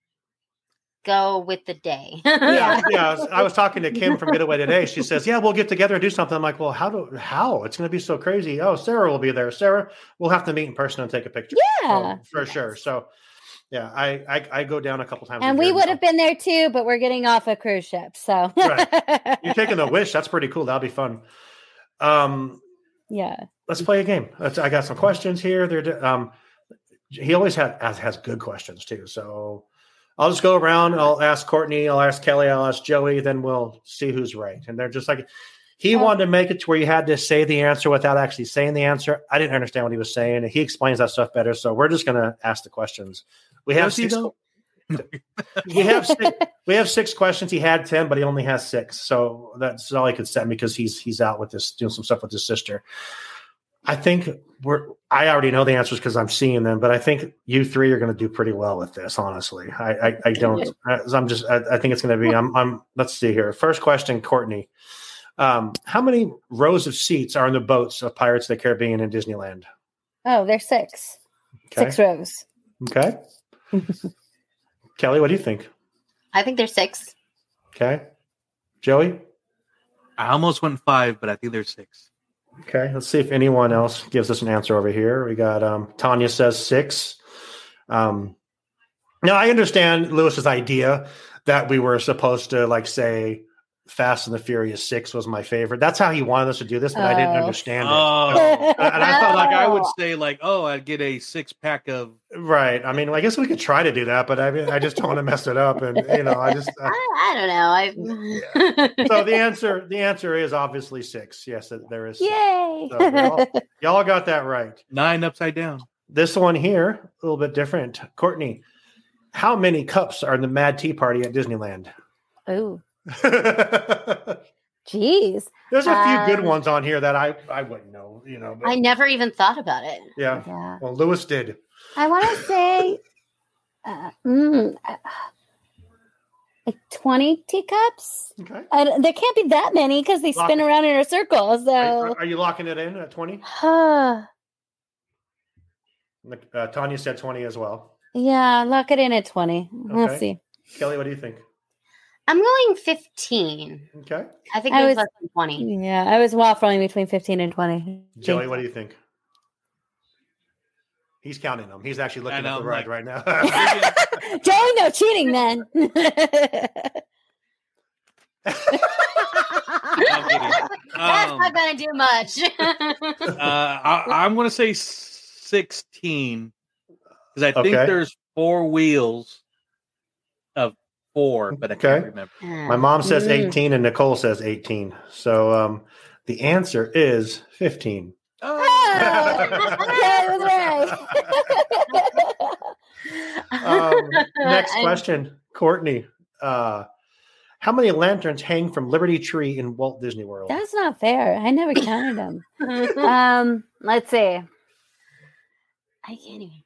go with the day. yeah, yeah. I was, I was talking to Kim from Getaway today. She says, "Yeah, we'll get together and do something." I'm like, "Well, how do how? It's going to be so crazy." Oh, Sarah will be there. Sarah, we'll have to meet in person and take a picture. Yeah. So, for sure. So, yeah, I, I I go down a couple times. and we would now. have been there too, but we're getting off a cruise ship. So You're taking the wish. That's pretty cool. That'll be fun. Um, yeah. let's play a game. Let's, I got some questions here. They're um, he always has has good questions too. So I'll just go around. I'll ask Courtney. I'll ask Kelly. I'll ask Joey. Then we'll see who's right. And they're just like he wanted to make it to where you had to say the answer without actually saying the answer. I didn't understand what he was saying. He explains that stuff better. So we're just gonna ask the questions. We have six. we have six, we have six questions. He had ten, but he only has six. So that's all he could send me because he's he's out with this doing some stuff with his sister. I think we're. I already know the answers because I'm seeing them, but I think you three are going to do pretty well with this. Honestly, I I, I don't. I'm just. I, I think it's going to be. I'm. I'm. Let's see here. First question, Courtney. Um, how many rows of seats are in the boats of Pirates of the Caribbean in Disneyland? Oh, there's six. Okay. Six rows. Okay. Kelly, what do you think? I think there's six. Okay. Joey. I almost went five, but I think there's six. Okay, let's see if anyone else gives us an answer over here. We got um, Tanya says six. Um, now I understand Lewis's idea that we were supposed to like say Fast and the Furious Six was my favorite. That's how he wanted us to do this, but I didn't Oh. understand it. Oh, and I thought like like I would say, like, oh, I'd get a six pack of. right. I mean, I guess we could try to do that, but I mean, I just don't want to mess it up, and you know, I just. uh, I, I don't know. I so the answer, the answer is obviously six. Yes, there is. six. Yay. So y'all, y'all got that right. Nine upside down. This one here, a little bit different. Courtney, how many cups are in the Mad Tea Party at Disneyland? Ooh. Jeez. There's a few good Um, ones on here that I I wouldn't know, you know. But I never even thought about it. yeah. Yeah. Well, Lewis did. I want to say uh, mm, uh, like 20 teacups. Okay. Uh, there can't be that many because they Lock spin it. around in a circle. Are, So, are you locking it in at 20? uh, Uh, Tanya said 20 as well. yeah, lock it in at 20. We'll see. Kelly, what do you think? I'm going 15. Okay. I think I was- less than 20. Yeah, I was waffling between 15 and 20. Joey, what do you think? He's counting them. He's actually looking know, at the I'm ride like- right now. Joey, no cheating then. I'm. That's Um, not going to do much. uh, I, I'm going to say 16 because I think Okay. there's four wheels of four, but I Okay. can't remember. My mom says Mm. 18 and Nicole says 18. So um, the answer is 15. Oh, okay, that's right. Um, next I'm- question, Courtney. Uh, how many lanterns hang from Liberty Tree in Walt Disney World? That's not fair. I never counted them. um, let's see. I can't even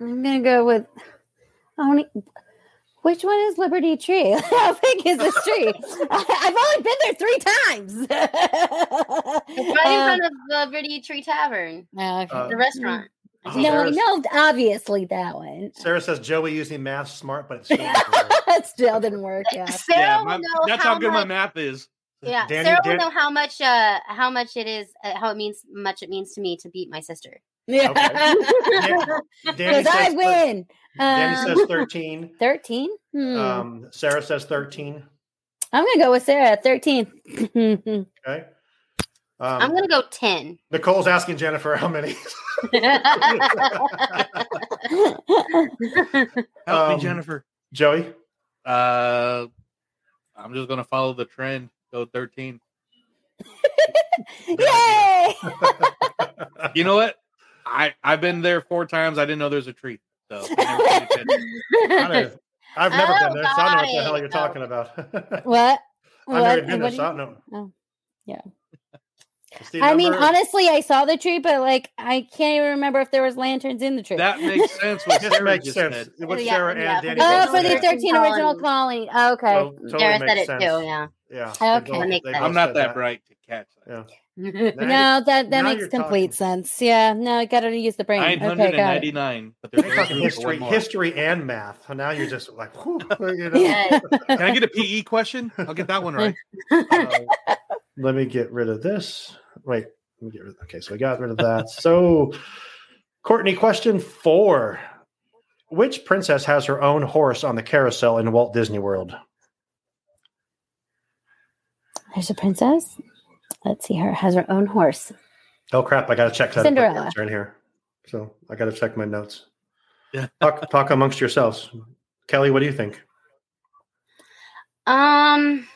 I'm gonna go with only. Which one is Liberty Tree? How big is this tree? I've only been there three times. It's right in Um, front of Liberty Tree Tavern, okay. Uh, the restaurant. Oh, no, Sarah's- no, obviously that one. Sarah says Joey using math smart, but it's still not still didn't work. Yeah. Sarah Yeah, my- know that's how, how, good much, my math is. Yeah, Danny- Sarah will Dan- know how much uh how much it is uh, how it means much it means to me to beat my sister. Yeah. Danny Because I says, win. Danny Um, says 13. 13? Hmm. Um, Sarah says 13. I'm going to go with Sarah. 13. Okay. Um, I'm gonna go ten. Nicole's asking Jennifer how many. Help Um, me, Jennifer. Joey? Uh, I'm just going to follow the trend. Go 13. Yay! You know what? I I've been there four times. I didn't know there's a tree. So I never paid attention. I don't- I've never Oh, been there, so I don't know what the oh, hell you're talking about. What? I've never been there, What do so I don't know. Oh, yeah. I mean, honestly, I saw the tree, but like, I can't even remember if there was lanterns in the tree. That makes sense. What Sarah makes just sense. said. What oh, Yeah, Sarah yeah, and Danny Oh, for the 13 original colony. Oh, okay. So, totally Sarah makes said it sense. too. Yeah. Yeah. Okay. they both- That makes they I'm not said that bright to catch that. Yeah. No, that that makes complete talking. sense. Yeah, no, I got to use the brain. Okay, got it. 999. But there's You're talking history, history and math. Now you're just like, whew, you know. Yes. Can I get a PE question? I'll get that one right. Uh, let me get rid of this. Wait, let me get rid. Of, Okay, so we got rid of that. So, Courtney, question four: Which princess has her own horse on the carousel in Walt Disney World? There's a princess. Let's see. Her has her own horse. Oh crap! I got to check that. Cinderella. Notes in here, so I got to check my notes. Yeah. Talk, talk amongst yourselves. Kelly, what do you think? Um.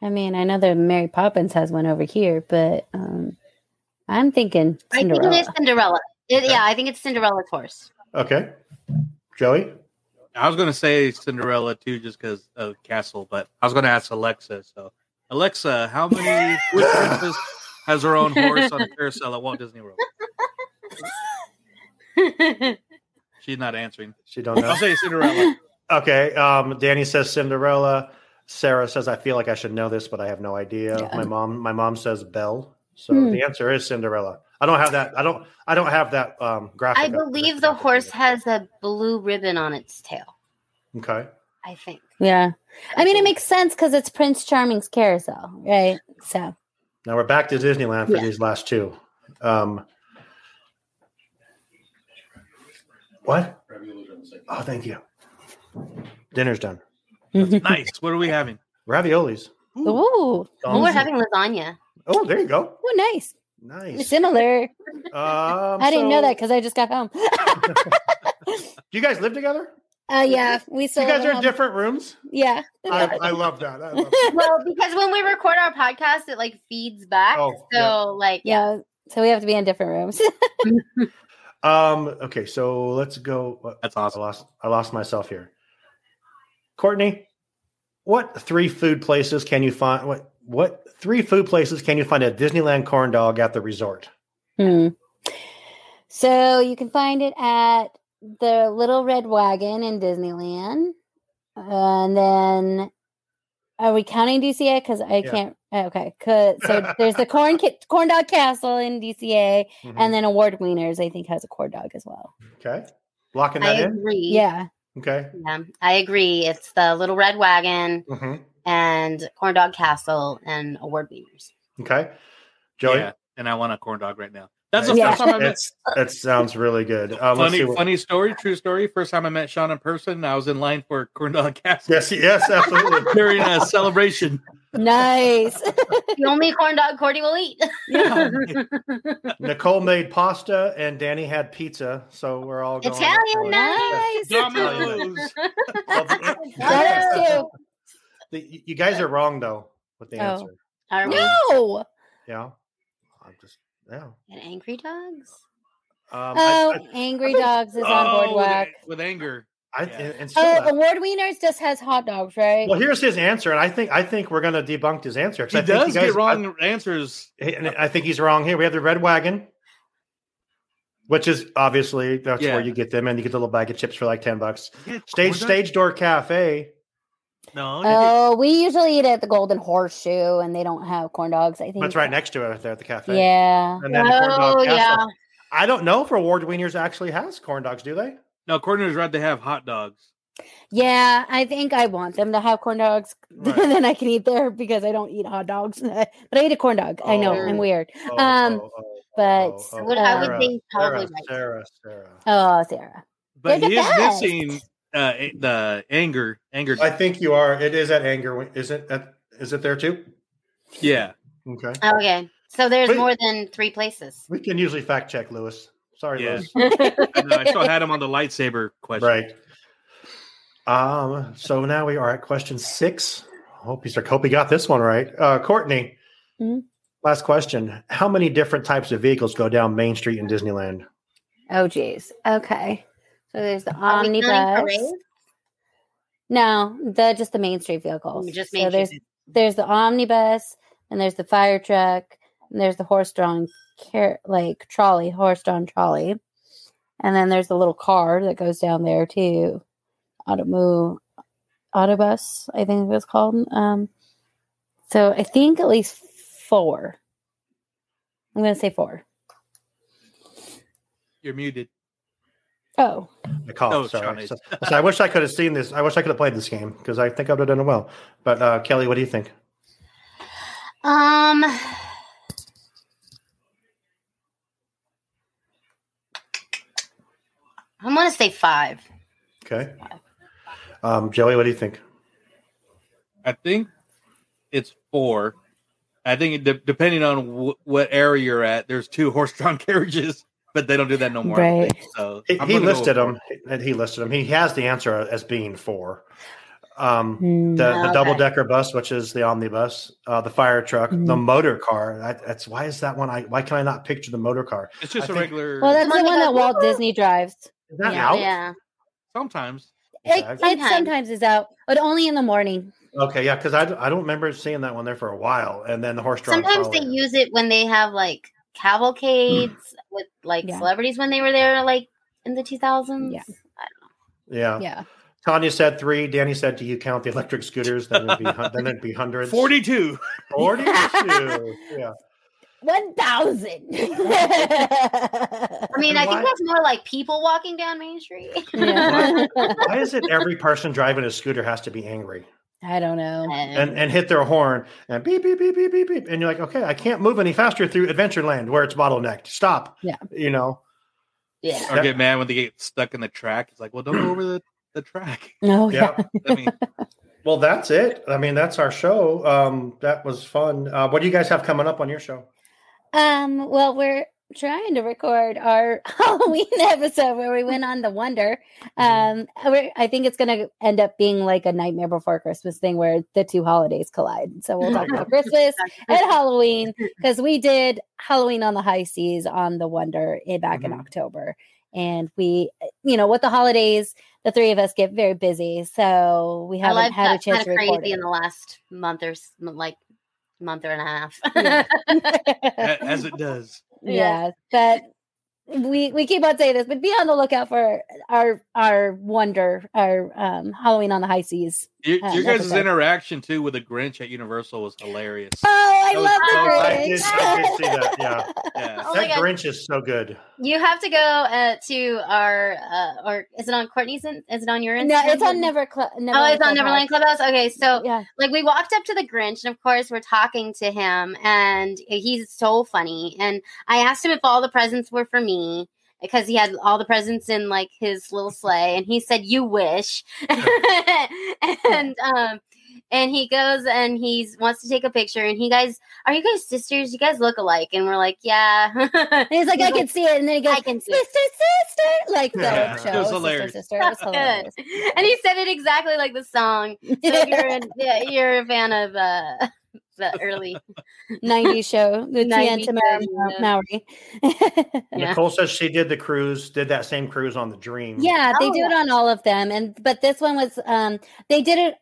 I mean, I know that Mary Poppins has one over here, but um, I'm thinking I think it is Cinderella. It- Yeah, I think it's Cinderella's horse. Okay, Joey. I was going to say Cinderella too, just because of Castle, but I was going to ask Alexa. So, Alexa, how many which princess has her own horse on the carousel at Walt Disney World? She's not answering. She don't know. I'll say Cinderella. Okay. Um, Danny says Cinderella. Sarah says I feel like I should know this, but I have no idea. Yeah. My mom, my mom says Belle. So Hmm. the answer is Cinderella. I don't have that. I don't. I don't have that um, graphic. I believe the horse has a blue ribbon on its tail. Okay. I think. Yeah, I mean, it makes sense because it's Prince Charming's carousel, right? So Now we're back to Disneyland for Yeah. these last two. Um, what? Oh, thank you. Dinner's done. Nice. What are we having? Raviolis. Ooh, Oh, Um, we're having lasagna. Oh, there you go. Ooh, nice. Nice. Similar. Um, I didn't know that because I just got home. Do you guys live together? Uh, yeah, we still. you guys are in different rooms. Yeah. I, I love that. I love that. well, because when we record our podcast, it like feeds back. Oh, so yeah. like Yeah. So we have to be in different rooms. Um. Okay. So let's go. what- That's I awesome. lost. I lost myself here. Courtney, what three food places can you find? What what three food places can you find a Disneyland corn dog at the resort? Hmm. So you can find it at the Little Red Wagon in Disneyland, and then are we counting DCA? Because I Yeah. can't. Okay, 'cause- so there's the corn Ca- corn dog castle in DCA, Mhm. and then Award Wieners I think has a corn dog as well. Okay, locking I that in. agree. Yeah, Okay. Yeah, I agree. It's the Little Red Wagon hmm and Corn Dog Castle and Award Wieners. Okay. Joey, Yeah, and I want a corn dog right now. That's the Yeah. first time I met. it's, that sounds really good. Um, Funny, what- funny story, true story. First time I met Sean in person, I was in line for corn dog castle Yes. Yes. Absolutely. during a celebration. nice. the only corn dog Cordy will eat. Yeah. Nicole made pasta and Danny had pizza, so we're all going Italian, nice. Domino's. Well, the- That is too. the- you guys are wrong though with the Oh. answer. No. Yeah. I'm just yeah. And angry dogs? Um, Oh, I, Angry Dogs is on Oh, with, Boardwalk. with anger. I, I, Yeah. and, and still Oh, that- Award Wieners just has hot dogs, right? well, here's his answer, and I think I think we're gonna debunk his answer. 'cause He I think does you guys, get wrong answers. And I think he's wrong here. We have the Red Wagon, which is obviously that's Yeah. where you get them, and you get the little bag of chips for like ten bucks. Stage? Stage Door Cafe. No, Oh, we usually eat at the Golden Horseshoe, and they don't have corn dogs. I think That's right next to it, right there at the cafe. Yeah. And then the corn dog Oh, yeah. I don't know if Award Wieners actually has corn dogs. Do they? no. Corners right. They have hot dogs. Yeah, I think I want them to have corn dogs, Right. and then I can eat there because I don't eat hot dogs. but I eat a corn dog. I know Oh. I'm weird. Oh, um, oh, oh, but oh, oh. What I would Sarah, think probably Sarah, right. Sarah, Sarah. oh, Sarah. But They're he is best. missing uh, the anger. Anger. I think you are. It is at Anger. Is it? At, is it there too? yeah. Okay. Okay. So there's Wait. more than three places. We can usually fact check Lewis. Sorry, Yeah. Lewis. I, know, I still had him on the lightsaber question. Right. Um. So now we are at question six. Hope you hope you got this one right. Uh, Courtney, Mhm. Last question: How many different types of vehicles go down Main Street in Disneyland? Oh, geez. Okay. So there's the Are omnibus. parades? No, the just the Main Street vehicles. Just so Main there's Street. there's the omnibus, and there's the fire truck, and there's the horse-drawn car- like trolley, horse-drawn trolley, and then there's the little car that goes down there too. Automo, autobus, I think it was called. Um, so I think at least four. I'm gonna say four. You're muted. Oh, The call. Oh, sorry. So, so I wish I could have seen this. I wish I could have played this game because I think I would have done it well. But uh, Kelly, what do you think? Um, I'm gonna say five. Okay. Um, Joey, what do you think? I think it's four. I think it de- depending on wh- what area you're at, there's two horse-drawn carriages, but they don't do that no more. Right. think. So He, he listed them. He, he listed them. He has the answer as being four. Um, Hmm. the, the double decker bus, which is the omnibus, uh, the fire truck, the Mhm. motor car. That, that's why is that one? I why can I not picture the motor car? It's just I a think- regular. well, that's Come on, the one that guys. Walt Disney drives. Is that Yeah. out? Yeah. sometimes. It, Okay. it Sometimes. sometimes is out, but only in the morning. Okay, yeah, because I, I don't remember seeing that one there for a while, and then the horse. Sometimes they use it when they have like cavalcades with like Yeah. celebrities when they were there, like in the 2000s. Yeah. Yeah. Yeah. Tanya said three. Danny said, "Do you count the electric scooters? Then it'd be then it'd be hundreds. Forty-two. 42. yeah. One thousand. I mean, And I think why- that's more like people walking down Main Street. yeah. Why is it every person driving a scooter has to be angry I don't know. and and hit their horn and beep beep beep beep beep beep, and you're like, okay, I can't move any faster through Adventureland where it's bottlenecked. Stop. Yeah. You know. yeah. Or get mad when they get stuck in the track. It's like, well, don't go over the, the track. Oh yeah. Yeah. I mean, Well, that's it. I mean, that's our show. Um, that was fun. Uh, what do you guys have coming up on your show? Um. Well, we're trying to record our Halloween episode where we went on the Wonder. Um. We're, I think it's going to end up being like a Nightmare Before Christmas thing where the two holidays collide. So we'll talk about Christmas and Halloween because we did Halloween on the high seas on the Wonder eh, back in Mhm. October, and we, you know, with the holidays, the three of us get very busy, so we haven't life had a chance kind to of record crazy it. in the last month or like month or and a half. Yeah. as it does. Yeah, but we we keep on saying this, but be on the lookout for our our wonder our um Halloween on the high seas. Your, your guys' episode. interaction too with the Grinch at Universal was hilarious. Oh, I That love so the funny. I did, I did see that. Yeah. Yeah. Oh that Grinch is so good. you have to go uh, to our uh, or is it on Courtney's? In, is it on your Instagram? No, it's on Never Club. Oh, it's on Neverland Clubhouse. Okay, so Yeah. like we walked up to the Grinch, and of course we're talking to him, and he's so funny. And I asked him if all the presents were for me because he had all the presents in like his little sleigh, and he said, "You wish." and um, and he goes and he wants to take a picture, and he guys, are you guys sisters? You guys look alike, and we're like, yeah. And he's like, I can see it, and then he goes, I can see it. sister, sister, like the Yeah, show. it was Sister, hilarious. Sister, It was hilarious. and he said it exactly like the song. So if you're a, yeah, you're a fan of uh, the early 90s show, the 90s TN Tamera. Mowry. Yeah. Nicole says she did the cruise, did that same cruise on the Dream. Yeah, they Oh, do it on all of them, and but this one was um they did it.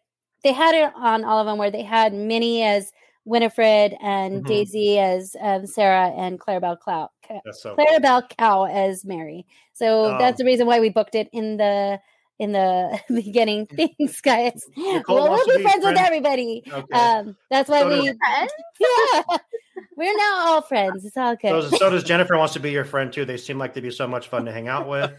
They had it on all of them where they had Minnie as Winifred and Mhm. Daisy as um, Sarah and Clarabelle Clow. That's so cool. Cow as Mary. So Oh. that's the reason why we booked it in the in the beginning. Thanks, guys. Nicole well, we'll be be friends with everybody. Okay. Um, that's why So we. does- friends. Yeah, we're now all friends. It's all So, good. so does Jennifer wants to be your friend too. They seem like they'd be so much fun to hang out with.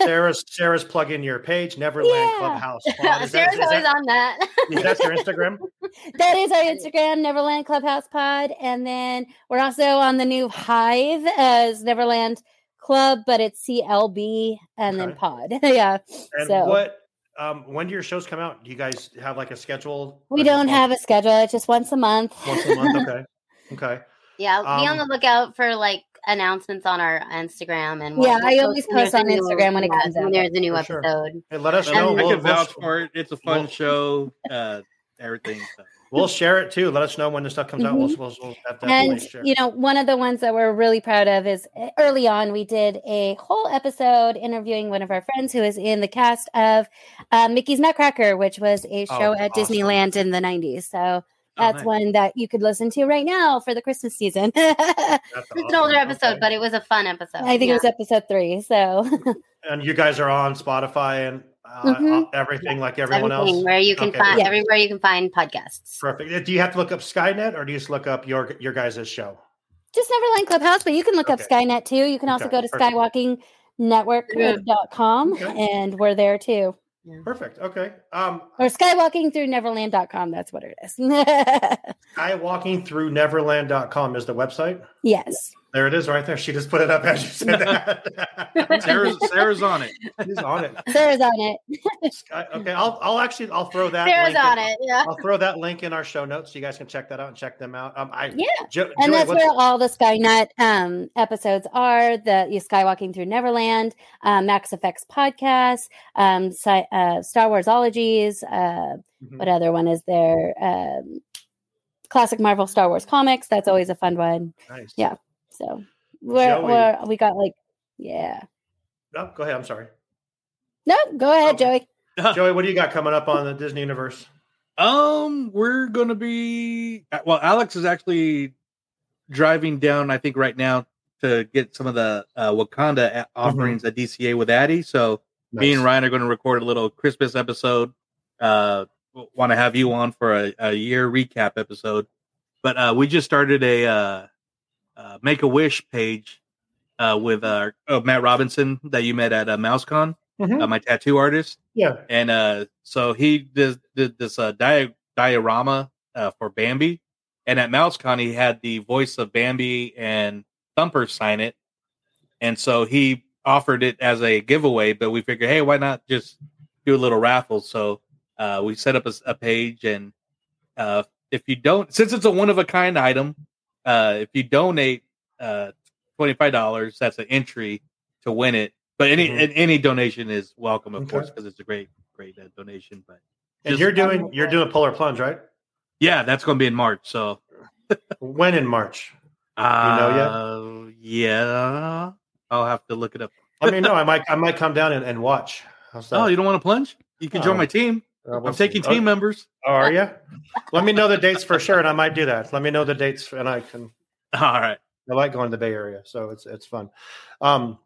Sarah's Sarah's plug in your page, Neverland Yeah. Clubhouse. Pod. Is that- Sarah's is always that- on that. is that your Instagram? that is our Instagram, Neverland Clubhouse Pod. And then we're also on the new Hive as Neverland Club, but it's CLB and then Pod. yeah. And so what? Um, when do your shows come out? Do you guys have like a schedule? we don't once- have a schedule. It's just once a month. once a month. Okay. Okay. Yeah, be on the Um, lookout for like announcements on our Instagram and Yeah, I always post on Instagram when it yeah, comes when out. there's a new For sure. episode. Hey, let us I, know. I We'll- can vouch we'll- for it. It's a fun we'll- show. Uh, everything. So. We'll share it too. Let us know when the stuff comes out. We'll, Mhm. we'll, we'll have and share. you know one of the ones that we're really proud of is uh, early on we did a whole episode interviewing one of our friends who is in the cast of uh, mickey's nutcracker which was a Oh, show at awesome. disneyland in the 90s so that's nice. one that you could listen to right now for the christmas season It's an older episode, but it was a fun episode. i think it was episode three so and you guys are on Spotify and uh, Mhm. everything like everyone Everything else. where you can Okay. find everywhere you can find podcasts. Perfect. Do you have to look up Skynet or do you just look up your your guys' show? just neverland clubhouse but you can look up skynet too you can also Okay, go to perfect. skywalkingnetwork.com and we're there too Perfect. Okay. Um, or skywalking through neverland.com that's what it is Skywalking through Neverland.com is the website. yes There it is right there. She just put it up as you said that. Sarah's, Sarah's on it. She's on it. Sarah's on it. Okay, I'll I'll actually I'll throw that. Sarah's link on in- it, yeah. I'll throw that link in our show notes so you guys can check that out and check them out. Um, I Yeah. Jo- and Joey, that's where all the Skynet um, episodes are. The you Skywalking Through Neverland, um, Max Effects podcast, um, sci- uh, Star Warsologies. Uh, Mm-hmm. What other one is there? Um, classic Marvel Star Wars comics. That's always a fun one. Nice. Yeah. So we're, we're we got like yeah. Oh, go ahead. I'm sorry. No, go ahead, Joey. Joey, what do you got coming up on the Disney universe? Um, we're gonna be well. Alex is actually driving down. I think right now to get some of the uh, Wakanda a- offerings at DCA with Addie. So me and Ryan are going to record a little Christmas episode. Uh, want to have you on for a, a year recap episode. But uh, we just started a uh, Make a Wish page uh, with uh, uh, Matt Robinson that you met at uh, MouseCon, uh, my tattoo artist. Yeah. And uh, so he did, did this uh, dia- diorama uh, for Bambi. And at MouseCon, he had the voice of Bambi and Thumper sign it. And so he offered it as a giveaway, but we figured, hey, why not just do a little raffle? So uh, we set up a page. And uh, if you don't, since it's a one of a kind item, uh, if you donate uh, $25, that's an entry to win it. But any Mhm. and any donation is welcome, of Okay. course, because it's a great, great uh, donation. But And just- you're doing you're doing Polar Plunge, right? yeah, that's going to be in March. So When in March? uh, you know Yeah, I'll have to look it up. I mean, no, I might I might come down and, and watch. Oh, you don't want to plunge? You can join Oh. my team. Uh, I'm taking see. team Oh, members. Oh, are you? Let me know the dates for sure, and I might do that. Let me know the dates, and I can. All right. I like going to the Bay Area, so it's it's fun. Um,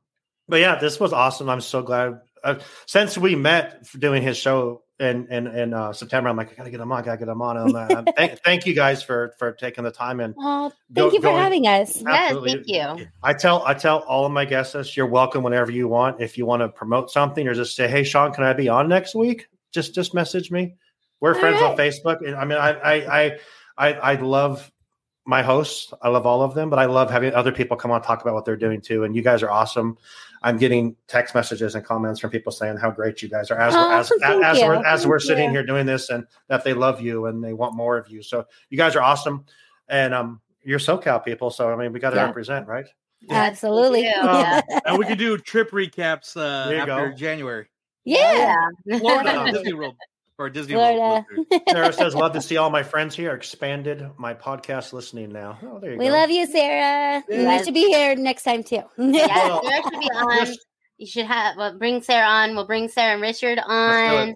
but yeah, this was awesome. I'm so glad. Uh, since we met for doing his show in in, in uh, September, I'm like, I gotta get him on. I gotta get him on. And I'm, uh, thank, thank you guys for for taking the time and Oh, Go- thank you for going- having us. Yes, Absolutely. thank you. I tell I tell all of my guests this. You're welcome whenever you want. If you want to promote something or just say, "Hey, Sean, can I be on next week?" Just just message me. We're All friends on. Facebook. And I mean, I I I I, I love my hosts. I love all of them, but I love having other people come on and talk about what they're doing too. And you guys are awesome. I'm getting text messages and comments from people saying how great you guys are as Oh, we're, as, thank as, we're as we're sitting you. here doing this and that they love you and they want more of you. So you guys are awesome. And um, you're SoCal people, so I mean, we got to Yeah. represent, right? Absolutely. Thank Um, and we could do trip recaps uh, after go. January. Yeah. Florida, Disney World, or Disney World. Florida. Sarah says, "Love to see all my friends here. Expanded my podcast listening now. Oh, there you We go. love you, Sarah. Yes. You should be here next time too. Yeah, Well, Sarah should be on. You should have well, bring Sarah on. We'll bring Sarah and Richard on.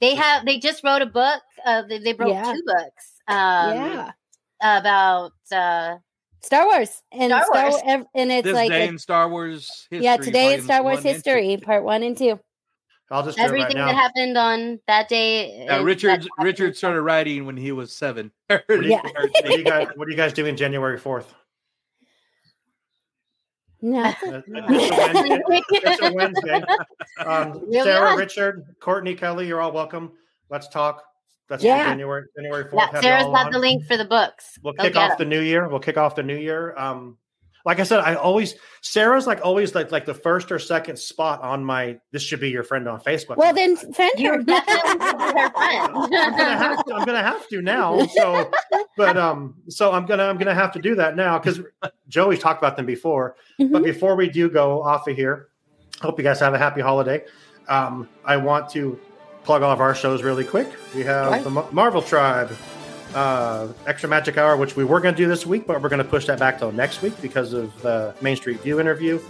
They have they just wrote a book. Uh, they, they wrote Yeah. two books. Um, yeah. about uh, Star Wars and Star Star, Wars. Wars. and it's This like day a- in Star Wars history. yeah, today volumes it's Star Wars one and two. history, part one and two. I'll just do it right everything now. that happened on that day. Is- Richard Richard started writing when he was seven. What do you, Yeah. what do you guys What do you guys doing January fourth? No. It's a Wednesday. It's a Wednesday. Um, Sarah. Richard, Courtney, Kelly, you're all welcome. Let's talk. That's Yeah. January January fourth. Yeah, Sarah's got the link for the books. We'll Go kick get off the new year. We'll kick off the new year. Um, like I said, I always Sarah's like always like like the first or second spot on my. This should be your friend on Facebook. Well, then friend You're her. definitely her friend. I'm gonna have to. I'm gonna have to now. So, but um, so I'm gonna I'm gonna have to do that now because Joey talked about them before. But Mhm. before we do go off of here, hope you guys have a happy holiday. Um, I want to plug all of our shows really quick. We have Right. the Mar- Marvel Tribe, uh, extra magic hour, which we were going to do this week, but we're going to push that back till next week because of the Main Street View interview.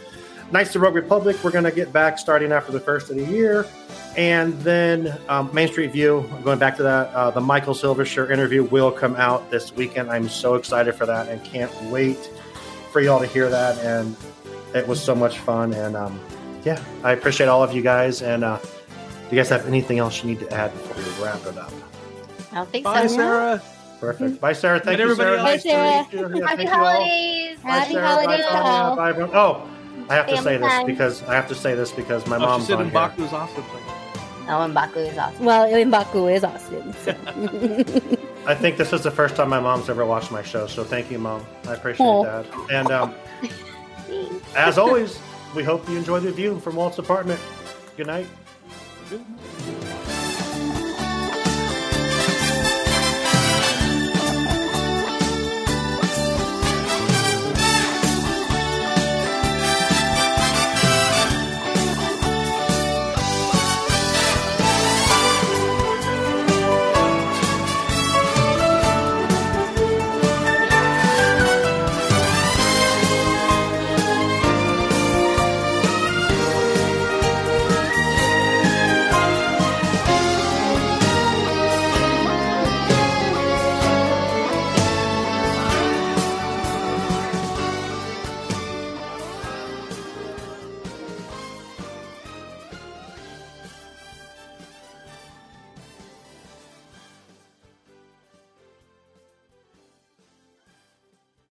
Knights of Rogue Republic, we're going to get back starting after the first of the year. And then um, Main Street View, going back to that, uh, the Michael Silversher interview will come out this weekend. I'm so excited for that and can't wait for y'all to hear that. And it was so much fun. And um, yeah, I appreciate all of you guys. And uh, do you guys have anything else you need to add before we wrap it up? I don't think Bye, so. Sarah. Perfect. Bye, Sarah. Thank And you, everybody Sarah. else. Nice Bye, to meet you. Yeah, Happy thank you all. holidays. Bye, Happy Sarah. holidays Bye, to Tanya. Bye, everyone. Oh, I have to Family say this time. because I have to say this because my Oh, she mom's said on here. Mbaku's awesome. Oh, and Baku is awesome. Well, Mbaku is Austin. so. I think this is the first time my mom's ever watched my show, so thank you, mom. I appreciate Aw. that. And um, as always, we hope you enjoy the view from Walt's apartment. Good night.